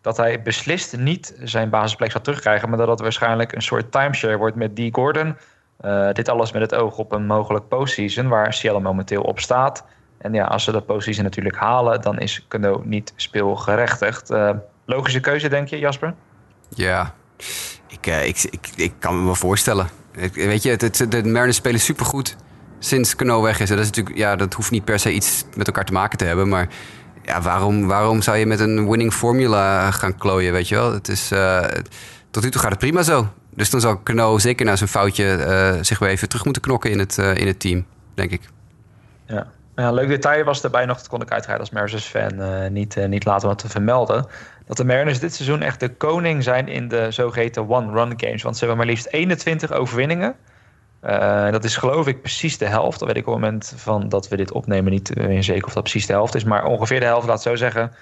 dat hij beslist niet zijn basisplek zal terugkrijgen... maar dat het waarschijnlijk een soort timeshare wordt met Dee Gordon. Uh, dit alles met het oog op een mogelijk postseason waar Seattle momenteel op staat. En ja, als ze dat postseason natuurlijk halen... dan is Cano niet speelgerechtigd. Uh, logische keuze, denk je, Jasper? Ja, ik, uh, ik, ik, ik kan me wel voorstellen. Weet je, het, het, de Mariners spelen supergoed sinds Cano weg is. Dat, is natuurlijk, ja, dat hoeft niet per se iets met elkaar te maken te hebben. Maar ja, waarom, waarom zou je met een winning formula gaan klooien, weet je wel? Het is, uh, tot nu toe gaat het prima zo. Dus dan zal Cano zeker na zijn foutje uh, zich weer even terug moeten knokken in het, in het team, denk ik. Ja. Ja, leuk detail was daarbij nog, dat kon ik uiteraard als uh, niet, niet laten wat te vermelden. Dat de Mariners dit seizoen echt de koning zijn in de zogeheten one-run games. Want ze hebben maar liefst 21 overwinningen. Uh, dat is geloof ik precies de helft. Dat weet ik op het moment van dat we dit opnemen niet meer zeker of dat precies de helft is. Maar ongeveer de helft, laat ik zo zeggen.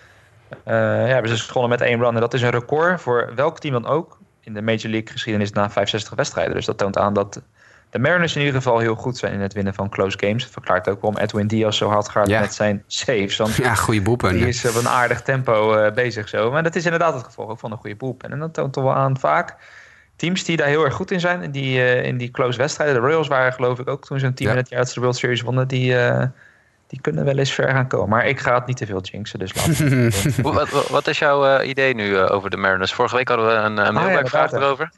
ja, hebben ze gewonnen met één run. En dat is een record voor welk team dan ook in de Major League geschiedenis na 65 wedstrijden. Dus dat toont aan dat de Mariners in ieder geval heel goed zijn in het winnen van close games. Dat verklaart ook waarom Edwin Diaz zo hard gaat ja. met zijn saves. Want ja, goede boelpen. Die is op een aardig tempo uh, bezig zo. Maar dat is inderdaad het gevolg ook van een goede boelpen. En dat toont toch wel aan vaak teams die daar heel erg goed in zijn. In die, uh, in die close wedstrijden. De Royals waren geloof ik ook toen zo'n team ja. in het jaar ze de World Series wonnen. Die, uh, die kunnen wel eens ver gaan komen. Maar ik ga het niet te veel jinxen, dus wat, wat, wat, is jouw idee nu over de Mariners? Vorige week hadden we een, een mailbackvraag oh, ja, erover.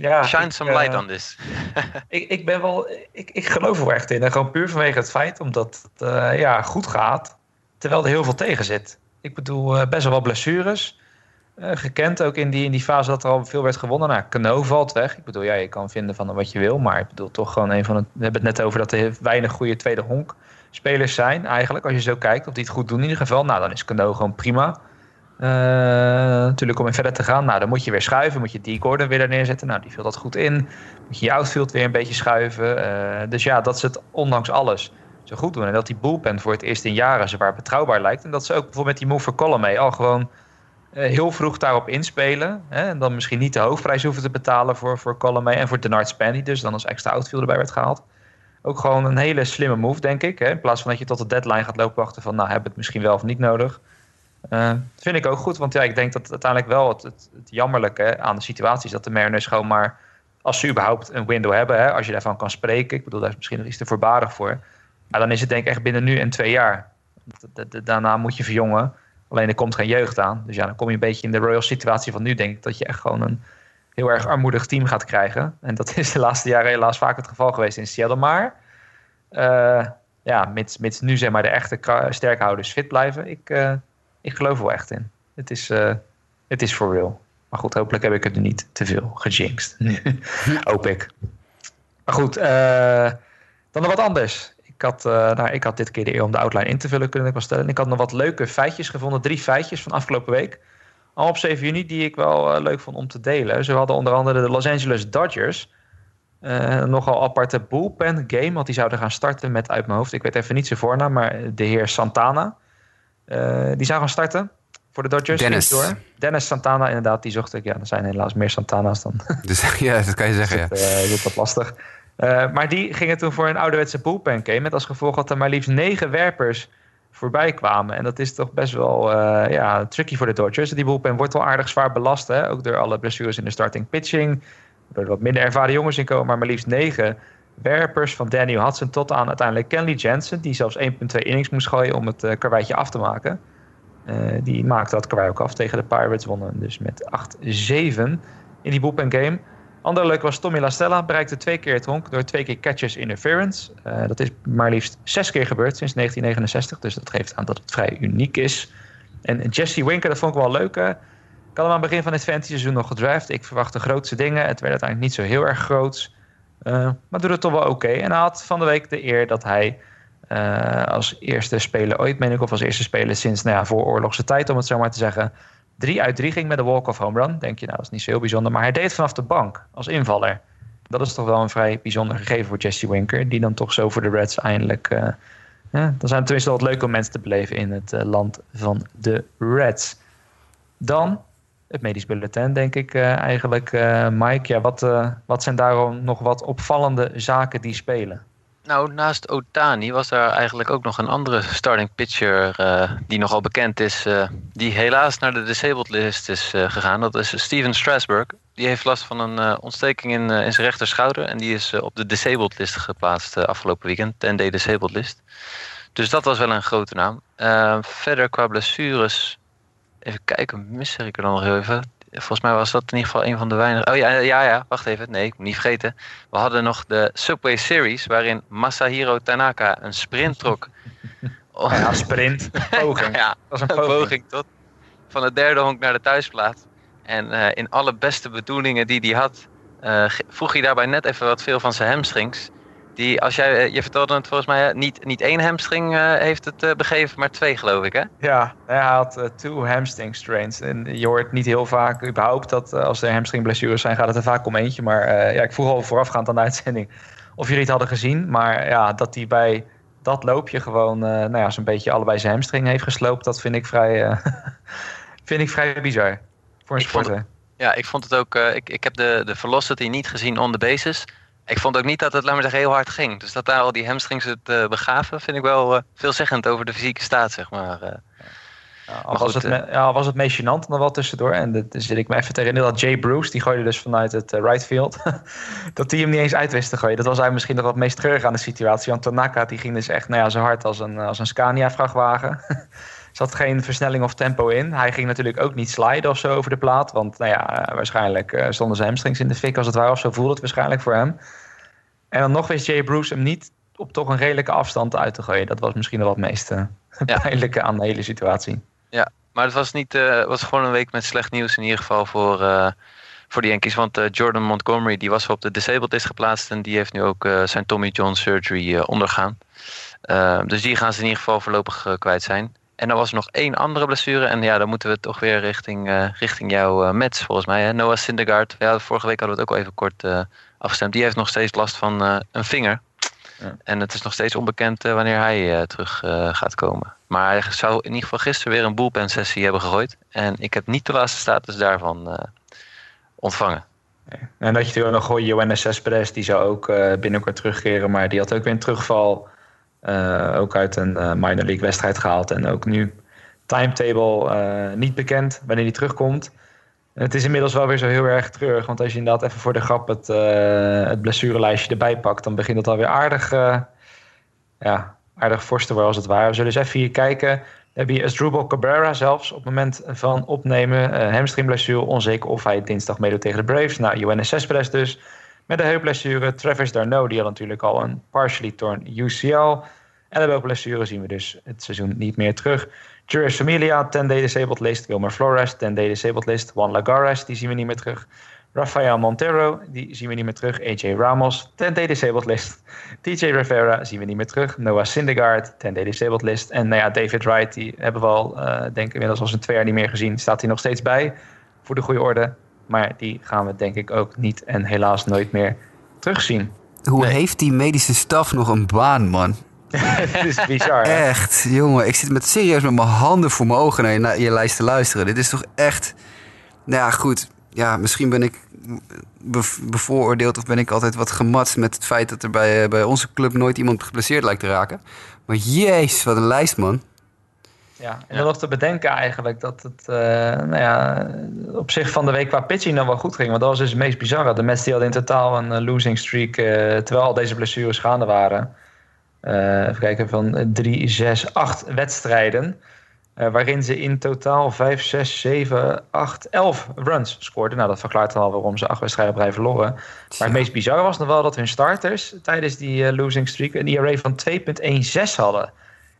Ja, Shine some light on this. ik, ik ben wel, ik, ik geloof er wel echt in. En gewoon puur vanwege het feit omdat het uh, ja, goed gaat, terwijl er heel veel tegen zit. Ik bedoel, uh, best wel wat blessures. Uh, gekend ook in die, in die fase dat er al veel werd gewonnen. Nou, Cano valt weg. Ik bedoel, ja, je kan vinden van wat je wil. Maar ik bedoel, toch gewoon een van de... We hebben het net over dat er weinig goede tweede honk spelers zijn eigenlijk. Als je zo kijkt, of die het goed doen in ieder geval. Nou, dan is Cano gewoon prima. Uh, natuurlijk om in verder te gaan. Nou, dan moet je weer schuiven. Moet je die Gordon weer neerzetten. Nou, die vult dat goed in. Moet je je outfield weer een beetje schuiven. Uh, dus ja, dat ze het ondanks alles zo goed doen. En dat die bullpen voor het eerst in jaren zwaar betrouwbaar lijkt. En dat ze ook bijvoorbeeld met die move for column al gewoon uh, heel vroeg daarop inspelen. Hè? En dan misschien niet de hoofdprijs hoeven te betalen voor, voor Colomé en voor Denard Span, die dus dan als extra outfielder bij werd gehaald. Ook gewoon een hele slimme move, denk ik. Hè? In plaats van dat je tot de deadline gaat lopen wachten van, nou, we het misschien wel of niet nodig. Uh, vind ik ook goed, want ja, ik denk dat uiteindelijk wel het, het, jammerlijke aan de situatie is dat de Mariners gewoon maar, als ze überhaupt een window hebben, hè, als je daarvan kan spreken, ik bedoel, daar is misschien nog iets te voorbarig voor, maar dan is het denk ik echt binnen nu en twee jaar. Daarna moet je verjongen, alleen er komt geen jeugd aan. Dus ja, dan kom je een beetje in de Royal situatie van nu, denk ik, dat je echt gewoon een heel erg armoedig team gaat krijgen. En dat is de laatste jaren helaas vaak het geval geweest in Seattle, maar... Uh, ja, mits, mits nu zeg maar de echte sterkhouders fit blijven. Ik, uh, ik geloof er wel echt in. Het is, uh, het is for real. Maar goed, hopelijk heb ik het nu niet te veel gejinxed. Hoop ik. Maar goed, uh, dan nog wat anders. Ik had, uh, nou, ik had dit keer de eer om de outline in te vullen, kunnen ik wel stellen. Ik had nog wat leuke feitjes gevonden. Drie feitjes van afgelopen week. Al op 7 juni die ik wel leuk vond om te delen. Ze hadden onder andere de Los Angeles Dodgers. nogal aparte bullpen game. Want die zouden gaan starten met uit mijn hoofd. Ik weet even niet zijn voornaam, maar de heer Santana. Uh, die zou gaan starten voor de Dodgers. Dennis. Door. Dennis Santana, inderdaad, die zocht ik. Ja, er zijn helaas meer Santana's dan. Dus ja, dat kan je zeggen. dat, ja. uh, is wat lastig. Uh, maar die gingen toen voor een ouderwetse bullpen game. Met als gevolg dat er maar liefst negen werpers voorbij kwamen. En dat is toch best wel ja, tricky voor de Dodgers. Die bullpen wordt wel aardig zwaar belast. Hè? Ook door alle blessures in de starting pitching. Door wat minder ervaren jongens in komen. Maar maar liefst negen werpers van Daniel Hudson tot aan uiteindelijk Kenley Jensen, die zelfs 1,2 innings moest gooien om het uh, karweitje af te maken. Uh, die maakte dat karwei ook af tegen de Pirates, wonnen dus met 8-7 in die bullpen game. Ander leuk was Tommy La Stella, bereikte twee keer het honk door twee keer catches interference. Uh, dat is maar liefst zes keer gebeurd sinds 1969, dus dat geeft aan dat het vrij uniek is. En Jesse Winker, dat vond ik wel leuk. Ik had hem aan het begin van het fantasy seizoen nog gedraft. Ik verwachtte grootste dingen. Het werd uiteindelijk niet zo heel erg groots. Uh, maar doet het toch wel oké. En hij had van de week de eer dat hij uh, als eerste speler ooit, meen ik, of als eerste speler sinds nou ja, voor oorlogse tijd, om het zo maar te zeggen, drie uit drie ging met de walk-off home run. Denk je, nou, dat is niet zo heel bijzonder. Maar hij deed vanaf de bank als invaller. Dat is toch wel een vrij bijzonder gegeven voor Jesse Winker, die dan toch zo voor de Reds eindelijk. Uh, dan zijn het tenminste wat leuke mensen te beleven in het land van de Reds. Dan het medisch bulletin, denk ik eh, eigenlijk, eh, Mike. Ja, wat, eh, wat zijn daarom nog wat opvallende zaken die spelen? Nou, naast Otani was er eigenlijk ook nog een andere starting pitcher die nogal bekend is, die helaas naar de disabled list is gegaan. Dat is Steven Strasburg. Die heeft last van een ontsteking in, in zijn rechterschouder en die is op de disabled list geplaatst afgelopen weekend, 10-day disabled list. Dus dat was wel een grote naam. Verder qua blessures, even kijken, mis ik er dan nog heel even. Volgens mij was dat in ieder geval een van de weinige. Oh ja, ja, ja, wacht even. Nee, ik moet niet vergeten. We hadden nog de Subway Series, waarin Masahiro Tanaka een sprint trok. Oh, Ja, sprint, poging. ja, Dat was een poging. poging tot van het derde honk naar de thuisplaats. En eh, in alle beste bedoelingen die hij had, ge- vroeg hij daarbij net even wat veel van zijn hamstrings. Die, als jij, eh, je vertelde het volgens mij, niet, niet één hamstring eh, heeft het eh, begeven, maar twee geloof ik hè? Ja, hij had two hamstring strains. En je hoort niet heel vaak überhaupt dat als er hamstringblessures zijn, gaat het er vaak om eentje. Maar ja, ik vroeg al voorafgaand aan de uitzending of jullie het hadden gezien. Maar ja, dat hij bij dat loopje gewoon nou ja, zo'n beetje allebei zijn hamstring heeft gesloopt, dat vind ik vrij, vind ik vrij bizar. Voor een sporter. Ja, ik vond het ook. ik, ik heb de, de velocity niet gezien on the basis. Ik vond ook niet dat het, laat maar zeggen, heel hard ging. Dus dat daar al die hamstrings het eh, begaven, vind ik wel eh, veelzeggend over de fysieke staat, zeg maar. eh. Ja, al, Maar was goed, het me- ja, al was het meest gênant nog wel tussendoor. En dat zit ik me even te herinneren dat Jay Bruce, die gooide dus vanuit het right field, dat die hem niet eens uit wist te gooien. Dat was eigenlijk misschien nog wat meest treurig aan de situatie. Want Tanaka die ging dus echt nou ja, zo hard als een, als een Scania-vrachtwagen. Zat geen versnelling of tempo in. Hij ging natuurlijk ook niet sliden of zo over de plaat. Want nou ja, eh, waarschijnlijk eh, stonden zijn hamstrings in de fik als het ware. Of zo voelde het waarschijnlijk voor hem. En dan nog wist Jay Bruce hem niet op toch een redelijke afstand uit te gooien. Dat was misschien wel het meest eh, Ja. pijnlijke aan de hele situatie. Maar het was, niet, was gewoon een week met slecht nieuws in ieder geval voor, voor de Yankees. Want Jordan Montgomery die was op de disabled list geplaatst. En die heeft nu ook zijn Tommy John surgery ondergaan. Dus die gaan ze in ieder geval voorlopig kwijt zijn. En er was nog één andere blessure. En ja, dan moeten we toch weer richting, eh, richting jouw eh Mets volgens mij. Hè? Noah Syndergaard. Ja, vorige week hadden we het ook al even kort eh, afgestemd. Die heeft nog steeds last van een vinger. Ja. En het is nog steeds onbekend wanneer hij terug gaat komen. Maar hij zou in ieder geval gisteren weer een bullpen sessie hebben gegooid. En ik heb niet de laatste status daarvan ontvangen. En dat je natuurlijk nog gewoon Johannes Cespedes, die zou ook binnenkort terugkeren. Maar die had ook weer een terugval. Eh, ook uit een eh, minor league wedstrijd gehaald. En ook nu timetable eh, niet bekend wanneer die terugkomt. Het is inmiddels wel weer zo heel erg treurig. Want als je inderdaad even voor de grap het, het blessurelijstje erbij pakt... dan begint het alweer aardig, ja, aardig fors te worden als het ware. We zullen eens even hier kijken. Hebben hier Asdrubal Cabrera zelfs op het moment van opnemen. Uh, hamstringblessure, onzeker of hij dinsdag meedoet tegen de Braves. Nou, Johannes Cespedes dus. Met de heupblessure. Travis Darno, die had natuurlijk al een partially torn UCL. Elleboogblessure zien we dus het seizoen niet meer terug. Juris Familia, 10-day disabled list. Wilmer Flores, 10-day disabled list. Juan Lagares, die zien we niet meer terug. Rafael Montero, die zien we niet meer terug. AJ Ramos, 10-day disabled list. TJ Rivera zien we niet meer terug. Noah Syndergaard, 10-day disabled list. En nou ja, David Wright, die hebben we al, uh, denk ik, inmiddels al zijn twee jaar niet meer gezien. Staat hij nog steeds bij, voor de goede orde. Maar die gaan we denk ik ook niet en helaas nooit meer terugzien. Hoe nee. heeft die medische staf nog een baan, man? Het is bizar. Hè? Echt, jongen. Ik zit met serieus met mijn handen voor mijn ogen naar je, naar je lijst te luisteren. Dit is toch echt... Nou ja, goed. Ja, misschien ben ik bevooroordeeld of ben ik altijd wat gemat met het feit dat er bij, bij onze club nooit iemand geblesseerd lijkt te raken. Maar jeez, wat een lijst, man. Ja, en dan nog te bedenken eigenlijk dat het uh, nou ja, op zich van de week qua pitching dan wel goed ging. Want dat was dus het meest bizarre. De Mets die hadden in totaal een uh, losing streak uh, terwijl al deze blessures gaande waren. Uh, even kijken, van 3, 6, 8 wedstrijden. Waarin ze in totaal 5, 6, 7, 8, 11 runs scoorden. Nou, dat verklaart al waarom ze acht wedstrijden rij verloren. Maar het meest bizarre was nog wel dat hun starters tijdens die losing streak een ERA van 2,16 hadden.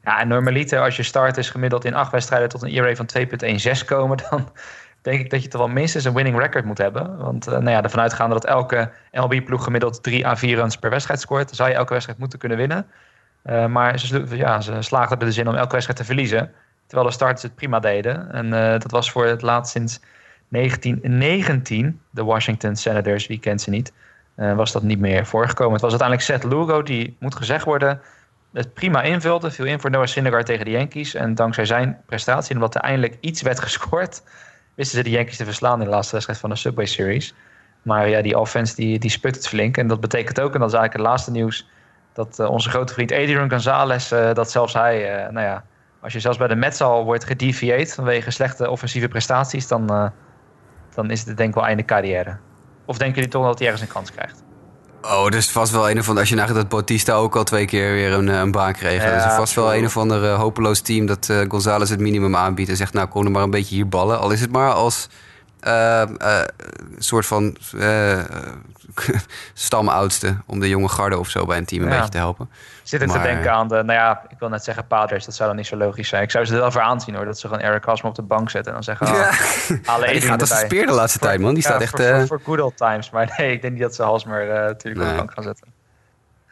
Ja, en normaliter als je starters gemiddeld in acht wedstrijden tot een ERA van 2,16 komen, dan denk ik dat je toch wel minstens een winning record moet hebben. Want uh, nou ja, ervan uitgaande dat elke LB-ploeg gemiddeld 3 à 4 runs per wedstrijd scoort, zou je elke wedstrijd moeten kunnen winnen. Uh, maar ze, ja, ze slaagden er dus in om elke wedstrijd te verliezen. Terwijl de starters het prima deden. En uh, dat was voor het laatst sinds 1919. De Washington Senators, wie kent ze niet, was dat niet meer voorgekomen. Het was uiteindelijk Seth Lugo, die moet gezegd worden, het prima invulde. Viel in voor Noah Syndergaard tegen de Yankees. En dankzij zijn prestatie, omdat er eindelijk iets werd gescoord, wisten ze de Yankees te verslaan in de laatste wedstrijd van de Subway Series. Maar ja, die offense die, die sput het flink. En dat betekent ook, en dat is eigenlijk het laatste nieuws, dat eh, onze grote vriend Adrian Gonzalez, eh, dat zelfs hij, eh, nou ja, als je zelfs bij de Mets al wordt gedevieerd vanwege slechte offensieve prestaties, dan, dan is het denk ik wel einde carrière. Of denken jullie toch dat hij ergens een kans krijgt? Oh, er is vast wel een of ander... Als je nagaat dat Bautista ook al twee keer weer een, eh, een baan kreeg. Ja, er is vast wel een of ander eh, hopeloos team dat eh González het minimum aanbiedt. En zegt, nou kom er maar een beetje hier ballen. Al is het maar als eh, soort van stamoudste. Om de jonge garde of zo bij een team een Ja. beetje te helpen. Zit er te denken aan de, nou ja, ik wil net zeggen Padres, dat zou dan niet zo logisch zijn. Ik zou ze er wel voor aanzien hoor, dat ze gewoon Eric Hosmer op de bank zetten en dan zeggen, ah, Ja. alle Ja, die gaat als speer de laatste tijd, man. Die staat echt... Voor, eh, voor, good old times, maar nee, ik denk niet dat ze Hosmer eh, natuurlijk op de bank gaan zetten.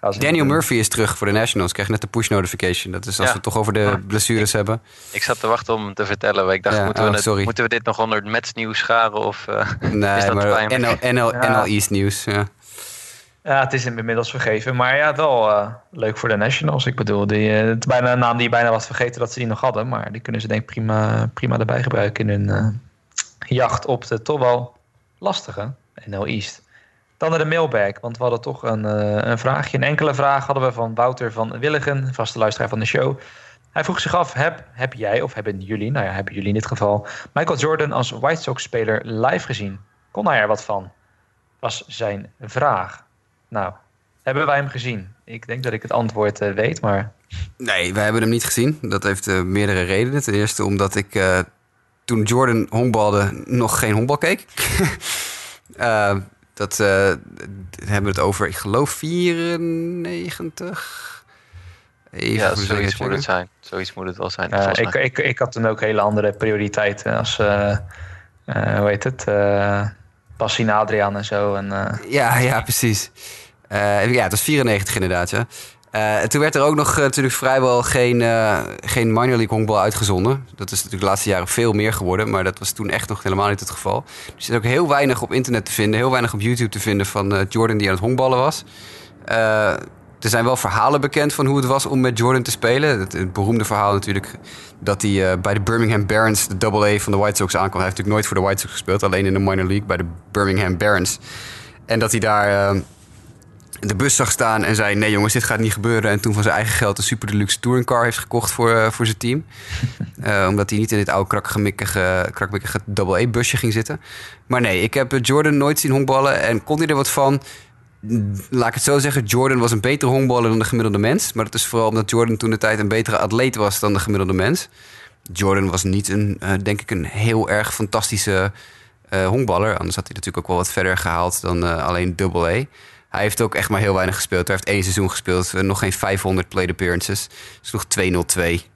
Daniel. Murphy is terug voor de Nationals. Krijg net de push notification. Dat is als Ja. we het toch over de blessures hebben. Ik zat te wachten om te vertellen. maar Ik dacht, Ja, moeten, we oh, het- moeten we dit nog onder het Mets nieuws scharen? Of, eh, Nee, Is dat maar? NL, NL, Ja. NL East nieuws. Ja. Ja, het is inmiddels vergeven. Maar ja, wel eh, leuk voor de Nationals. Ik bedoel, die, eh, het is bijna een naam die je bijna was vergeten dat ze die nog hadden. Maar die kunnen ze denk ik prima, prima erbij gebruiken in hun eh, jacht op de toch wel lastige NL East. Dan naar de mailbag, want we hadden toch een, eh, een vraagje. Een enkele vraag hadden we van Wouter van Willigen, vaste luisteraar van de show. Hij vroeg zich af, heb, heb jij, of hebben jullie, nou ja, hebben jullie in dit geval... Michael Jordan als White Sox-speler live gezien? Kon hij er wat van? Was zijn vraag. Nou, hebben wij hem gezien? Ik denk dat ik het antwoord eh, weet, maar... Nee, we hebben hem niet gezien. Dat heeft eh, meerdere redenen. Ten eerste omdat ik toen Jordan honkbalde nog geen honkbal keek. Dat eh, hebben we het over, ik geloof 94. Even ja, zoiets moet het zijn. Zoiets moet het wel zijn. volgens ik, ik, ik had toen ook hele andere prioriteiten als... eh eh, hoe heet het? eh Passina Adriaan en zo. En, eh, Ja, ja, precies. Eh, ja, het was 94 inderdaad, ja. Eh, en toen werd er ook nog eh, natuurlijk vrijwel geen, eh, geen minor league honkbal uitgezonden. Dat is natuurlijk de laatste jaren veel meer geworden, maar dat was toen echt nog helemaal niet het geval. Er zit ook heel weinig op internet te vinden, heel weinig op YouTube te vinden van Jordan die aan het honkballen was. Er zijn wel verhalen bekend van hoe het was om met Jordan te spelen. Het, het beroemde verhaal natuurlijk dat hij bij de Birmingham Barons, de double A van de White Sox aankwam. Hij heeft natuurlijk nooit voor de White Sox gespeeld, alleen in de minor league bij de Birmingham Barons. En dat hij daar de bus zag staan en zei: Nee, jongens, dit gaat niet gebeuren. En toen van zijn eigen geld een super deluxe touringcar heeft gekocht voor, eh, voor zijn team. Eh, omdat hij niet in dit oude krakmikkige double A-busje ging zitten. Maar nee, ik heb eh, Jordan nooit zien honkballen. En kon hij er wat van? Laat ik het zo zeggen, Jordan was een betere honkballer dan de gemiddelde mens. Maar dat is vooral omdat Jordan toen de tijd een betere atleet was dan de gemiddelde mens. Jordan was niet een, denk ik, een heel erg fantastische honkballer. Anders had hij natuurlijk ook wel wat verder gehaald dan alleen double A. Hij heeft ook echt maar heel weinig gespeeld. Hij heeft één seizoen gespeeld, eh, nog geen 500 plate appearances. Sloeg 2-0-2.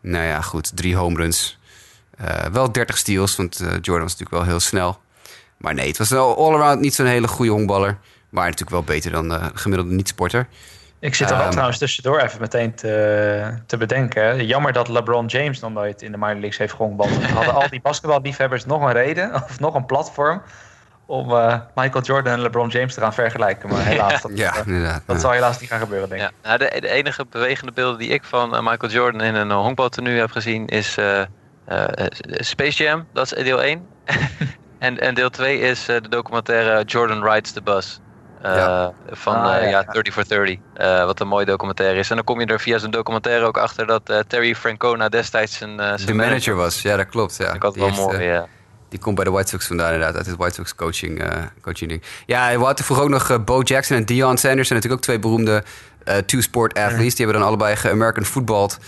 Nou ja, goed, drie home runs. Eh, wel 30 steals, want eh, Jordan was natuurlijk wel heel snel. Maar nee, het was wel all-around niet zo'n hele goede honkballer. Maar natuurlijk wel beter dan de gemiddelde niet-sporter. Ik zit er wel Ehm. trouwens tussendoor even meteen te, te bedenken. Jammer dat LeBron James nog nooit in de minor leagues heeft gehonkbald. Hadden al die basketballiefhebbers nog een reden of nog een platform om eh, Michael Jordan en LeBron James te gaan vergelijken. Maar helaas, dat, Ja, eh, inderdaad. dat Ja. zal helaas niet gaan gebeuren, denk ik. Ja, nou, de, de enige bewegende beelden die ik van eh, Michael Jordan in een honkbaltenue heb gezien is eh, eh, Space Jam, dat is deel 1. en, en deel 2 is eh, de documentaire Jordan Rides the Bus. eh, Ja. Van Ah, eh, ja, ja, ja. 30 for 30. eh, wat een mooie documentaire is. En dan kom je er via zo'n documentaire ook achter dat eh, Terry Francona destijds zijn, eh, zijn De manager was, ja, dat klopt. Ja. Ik had wel heeft, mooi. ja. Die komt bij de White Sox vandaan inderdaad, uit het White Sox coaching, eh coaching ding. Ja, we hadden vroeger ook nog eh, Bo Jackson en Deion Sanders. zijn natuurlijk ook twee beroemde eh, two-sport athletes. Die hebben dan allebei ge-American footballed.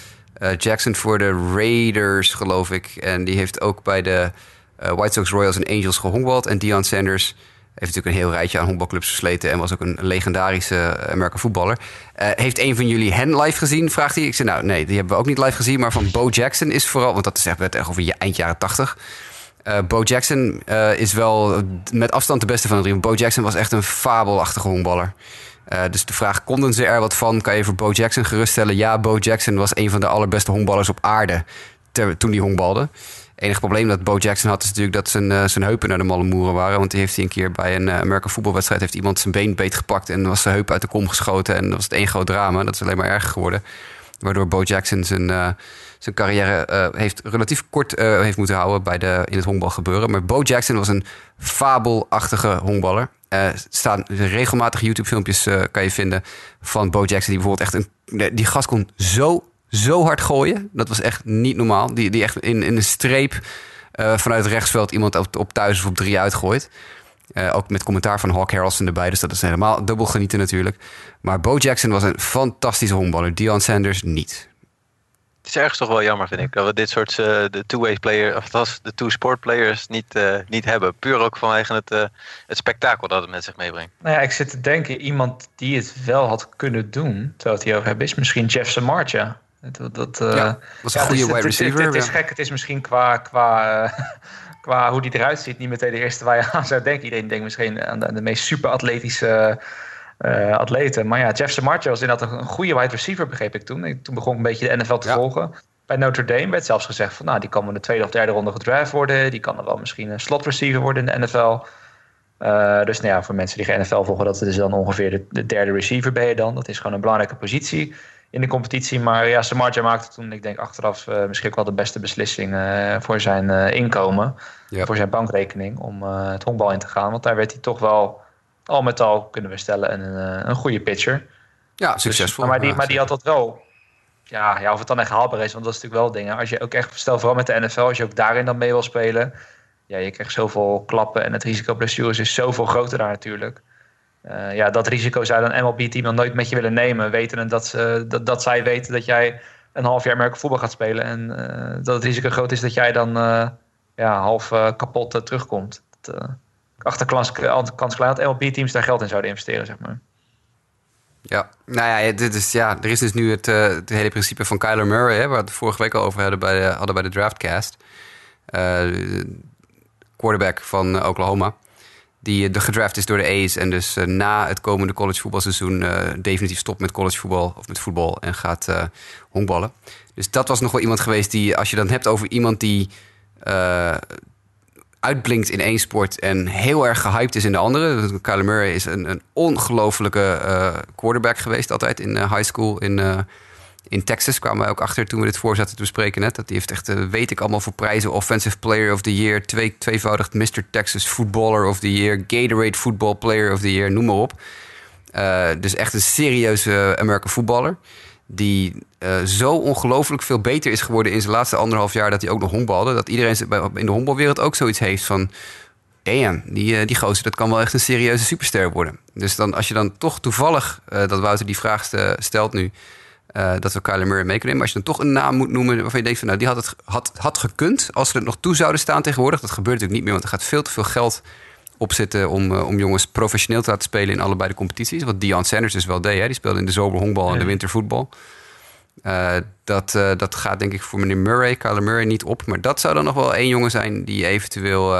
Jackson voor de Raiders, geloof ik. En die heeft ook bij de White Sox, Royals en Angels gehonkbald. En Deion Sanders heeft natuurlijk een heel rijtje aan honkbalclubs versleten... en was ook een legendarische American voetballer. Heeft een van jullie hen live gezien, vraagt hij. Ik zei, nou nee, die hebben we ook niet live gezien. Maar van Bo Jackson is vooral... want dat is echt, echt over je eind jaren tachtig... Eh, Bo Jackson eh, is wel met afstand de beste van de drie. Bo Jackson was echt een fabelachtige honkballer. Eh, dus de vraag, konden ze er wat van? Kan je voor Bo Jackson geruststellen? Ja, Bo Jackson was een van de allerbeste honkballers op aarde toen hij honkbalde. Enige probleem dat Bo Jackson had is natuurlijk dat zijn, zijn heupen naar de malle moeren waren. Want die heeft hij een keer bij een American voetbalwedstrijd... heeft iemand zijn been beet gepakt en was zijn heup uit de kom geschoten. En dat was het één groot drama. Dat is alleen maar erger geworden. Waardoor Bo Jackson zijn, zijn carrière eh, heeft relatief kort eh, heeft moeten houden bij de, in het honkbal gebeuren. Maar Bo Jackson was een fabelachtige honkballer. Er staan regelmatig YouTube-filmpjes kan je vinden van Bo Jackson. Die bijvoorbeeld echt een. Die gast kon zo, zo hard gooien. Dat was echt niet normaal. Die, die echt in, in een streep vanuit het rechtsveld iemand op, op thuis of op drie uitgooit. Ook met commentaar van Hawk Harrelson erbij. Dus dat is helemaal dubbel genieten natuurlijk. Maar Bo Jackson was een fantastische honkballer. Dion Sanders niet. Het is ergens toch wel jammer, vind ik, dat we dit soort uh, de two-way players, of althans de two-sport players, niet, uh, niet hebben. Puur ook vanwege het, uh, het spektakel dat het met zich meebrengt. Nou ja, ik zit te denken, iemand die het wel had kunnen doen, terwijl het hier over hebben, is misschien Jeff Samartja. Dat, dat, ja, was een ja, goede wide receiver. Het, het, het, is gek, het is misschien qua, qua qua hoe die eruit ziet, niet meteen de eerste waar je aan zou denken. Iedereen denkt misschien aan de, de meest super atletische uh, atleten. Maar ja, Jeff Samartje was inderdaad een, een goede wide receiver, begreep ik toen. Ik, toen begon ik een beetje de NFL te volgen. Bij Notre Dame werd zelfs gezegd van, nou, die kan in de tweede of derde ronde gedraft worden. Die kan er wel misschien een slot receiver worden in de NFL. Uh, dus nou ja, voor mensen die geen NFL volgen, dat is dan ongeveer de, de, derde receiver ben je dan. Dat is gewoon een belangrijke positie in de competitie. Maar ja, Samarja maakte toen, ik denk achteraf, uh, misschien ook wel de beste beslissing uh, voor zijn inkomen. Ja. Voor zijn bankrekening om het honkbal in te gaan. Want daar werd hij toch wel, al met al kunnen we stellen, een, een goede pitcher. Ja, succesvol. Dus, maar, die, maar die had dat wel. Ja, ja, of het dan echt haalbaar is, want dat is natuurlijk wel dingen. Als je ook echt, stel vooral met de NFL, als je ook daarin dan mee wil spelen. Ja, je krijgt zoveel klappen en het risico blessures is zoveel groter daar natuurlijk. Uh, ja, dat risico zou dan MLB-team dan nooit met je willen nemen. Weten dat, ze, dat, dat zij weten dat jij een half jaar Amerika voetbal gaat spelen. En uh, dat het risico groot is dat jij dan uh, ja, half kapot terugkomt. Dat, achter kans, kans klein dat MLB-teams daar geld in zouden investeren, zeg maar. Ja, nou ja, dit is, ja er is dus nu het, het hele principe van Kyler Murray... Hè, waar we het vorige week al over hadden bij de, hadden bij de draftcast. quarterback van Oklahoma die de gedraft is door de A's en dus na het komende collegevoetbalseizoen definitief stopt met collegevoetbal of met voetbal en gaat honkballen. Dus dat was nog wel iemand geweest die, als je dan hebt over iemand die uitblinkt in één sport en heel erg gehyped is in de andere. Kyler Murray is een, een ongelofelijke quarterback geweest altijd in high school in in Texas kwamen we ook achter toen we dit voor zaten te bespreken net. Dat die heeft echt, weet ik allemaal voor prijzen. Offensive Player of the Year, twee, tweevoudig Mr. Texas Footballer of the Year, Gatorade Football Player of the Year, noem maar op. Dus echt een serieuze American voetballer. Die uh, zo ongelooflijk veel beter is geworden in zijn laatste anderhalf jaar dat hij ook nog honkbalde. Dat iedereen in de honkbalwereld ook zoiets heeft van... Damn, die, die gozer, dat kan wel echt een serieuze superster worden. Dus dan, als je dan toch toevallig, dat Wouter die vraag stelt nu... Dat we Kyler Murray mee kunnen nemen. Als je dan toch een naam moet noemen waarvan je denkt van nou, die had het had, had gekund als ze er nog toe zouden staan tegenwoordig. Dat gebeurt natuurlijk niet meer, want er gaat veel te veel geld op zitten om, uh, om jongens professioneel te laten spelen in allebei de competities. Wat Dion Sanders dus wel deed. Hè? Die speelde in de zomer honkbal en de wintervoetbal. Uh, dat, dat gaat denk ik voor meneer Murray, Kyler Murray, niet op. Maar dat zou dan nog wel één jongen zijn die eventueel,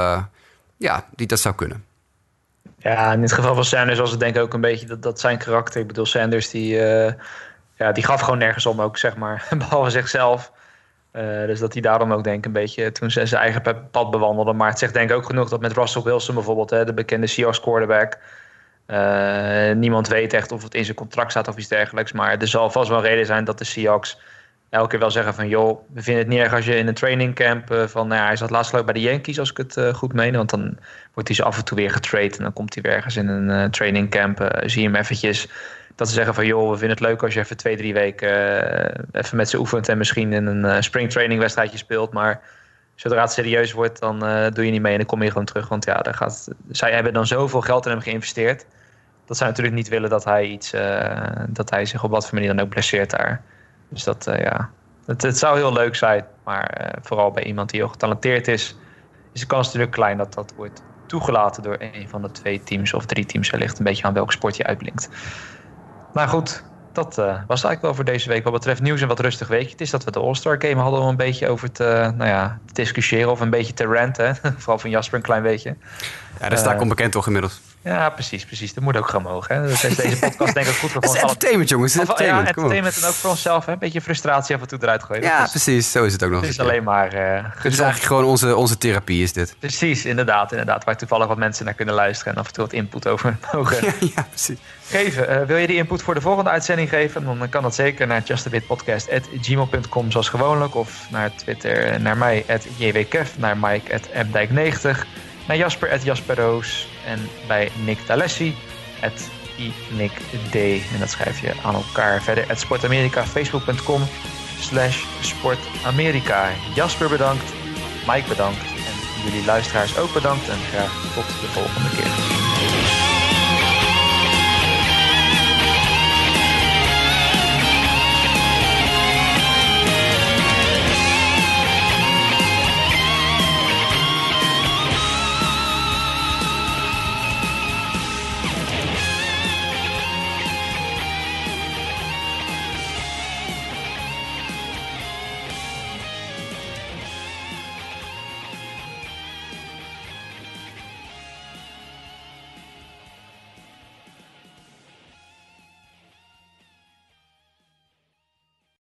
ja, die dat zou kunnen. Ja, in het geval van Sanders was het denk ik ook een beetje dat, dat zijn karakter. Ik bedoel, Sanders die ja, die gaf gewoon nergens om ook, zeg maar. Behalve zichzelf. Uh, dus dat hij daarom ook denk een beetje toen ze zijn eigen pad bewandelde. Maar het zegt denk ik ook genoeg dat met Russell Wilson bijvoorbeeld, hè, de bekende Seahawks quarterback. Uh, niemand weet echt of het in zijn contract staat of iets dergelijks. Maar er zal vast wel reden zijn dat de Seahawks elke keer wel zeggen van... joh, we vinden het niet erg als je in een trainingcamp... Uh, van, nou ja, hij zat laatst leuk bij de Yankees als ik het goed meen. Want dan wordt hij zo af en toe weer getrade. En dan komt hij weer ergens in een trainingcamp. zie je hem eventjes dat ze zeggen van joh, we vinden het leuk als je even twee, drie weken uh, even met ze oefent en misschien in een uh, springtraining wedstrijdje speelt. Maar zodra het serieus wordt, dan uh, doe je niet mee en dan kom je gewoon terug. Want ja, daar gaat, zij hebben dan zoveel geld in hem geïnvesteerd. Dat zij natuurlijk niet willen dat hij, iets, dat hij zich op wat voor manier dan ook blesseert daar. Dus dat, ja, het, het, zou heel leuk zijn. Maar vooral bij iemand die heel getalenteerd is, is de kans natuurlijk klein dat dat wordt toegelaten door een van de twee teams of drie teams. Ligt een beetje aan welk sport je uitblinkt. Maar goed, dat uh, was eigenlijk wel voor deze week wat betreft nieuws en wat rustig weekje. Het is dat we de All-Star Game hadden om een beetje over te, nou ja, te discussiëren of een beetje te ranten. Vooral van Jasper een klein beetje. Ja, daar sta ik uh, onbekend toch inmiddels. Ja, precies, precies. Dat moet ook gewoon mogen. Hè? Dus is deze podcast denk ik goed voor ons entertainment, jongens. Het ja, entertainment. Op. entertainment en ook voor onszelf. Hè? Een beetje frustratie af en toe eruit gooien. Ja, is, precies. Zo is het ook nog het is alleen maar eh Het is eigenlijk gewoon onze, onze therapie, is dit. Precies, inderdaad, inderdaad. Waar toevallig wat mensen naar kunnen luisteren en af en toe wat input over mogen Ja, ja precies. geven. Eh, wil je die input voor de volgende uitzending geven? Dan kan dat zeker naar justabitpodcast.gmail.com zoals gewoonlijk. Of naar Twitter, eh, naar mij, at jwkev, naar Mike, at mdijk90. Naar Jasper, at jasperroos. En bij Nick D'Alessi, at iNickD. En dat schrijf je aan elkaar. Verder, at Sportamerika, facebook.com slash sportamerika. Jasper bedankt, Mike bedankt. En jullie luisteraars ook bedankt. En graag tot de volgende keer.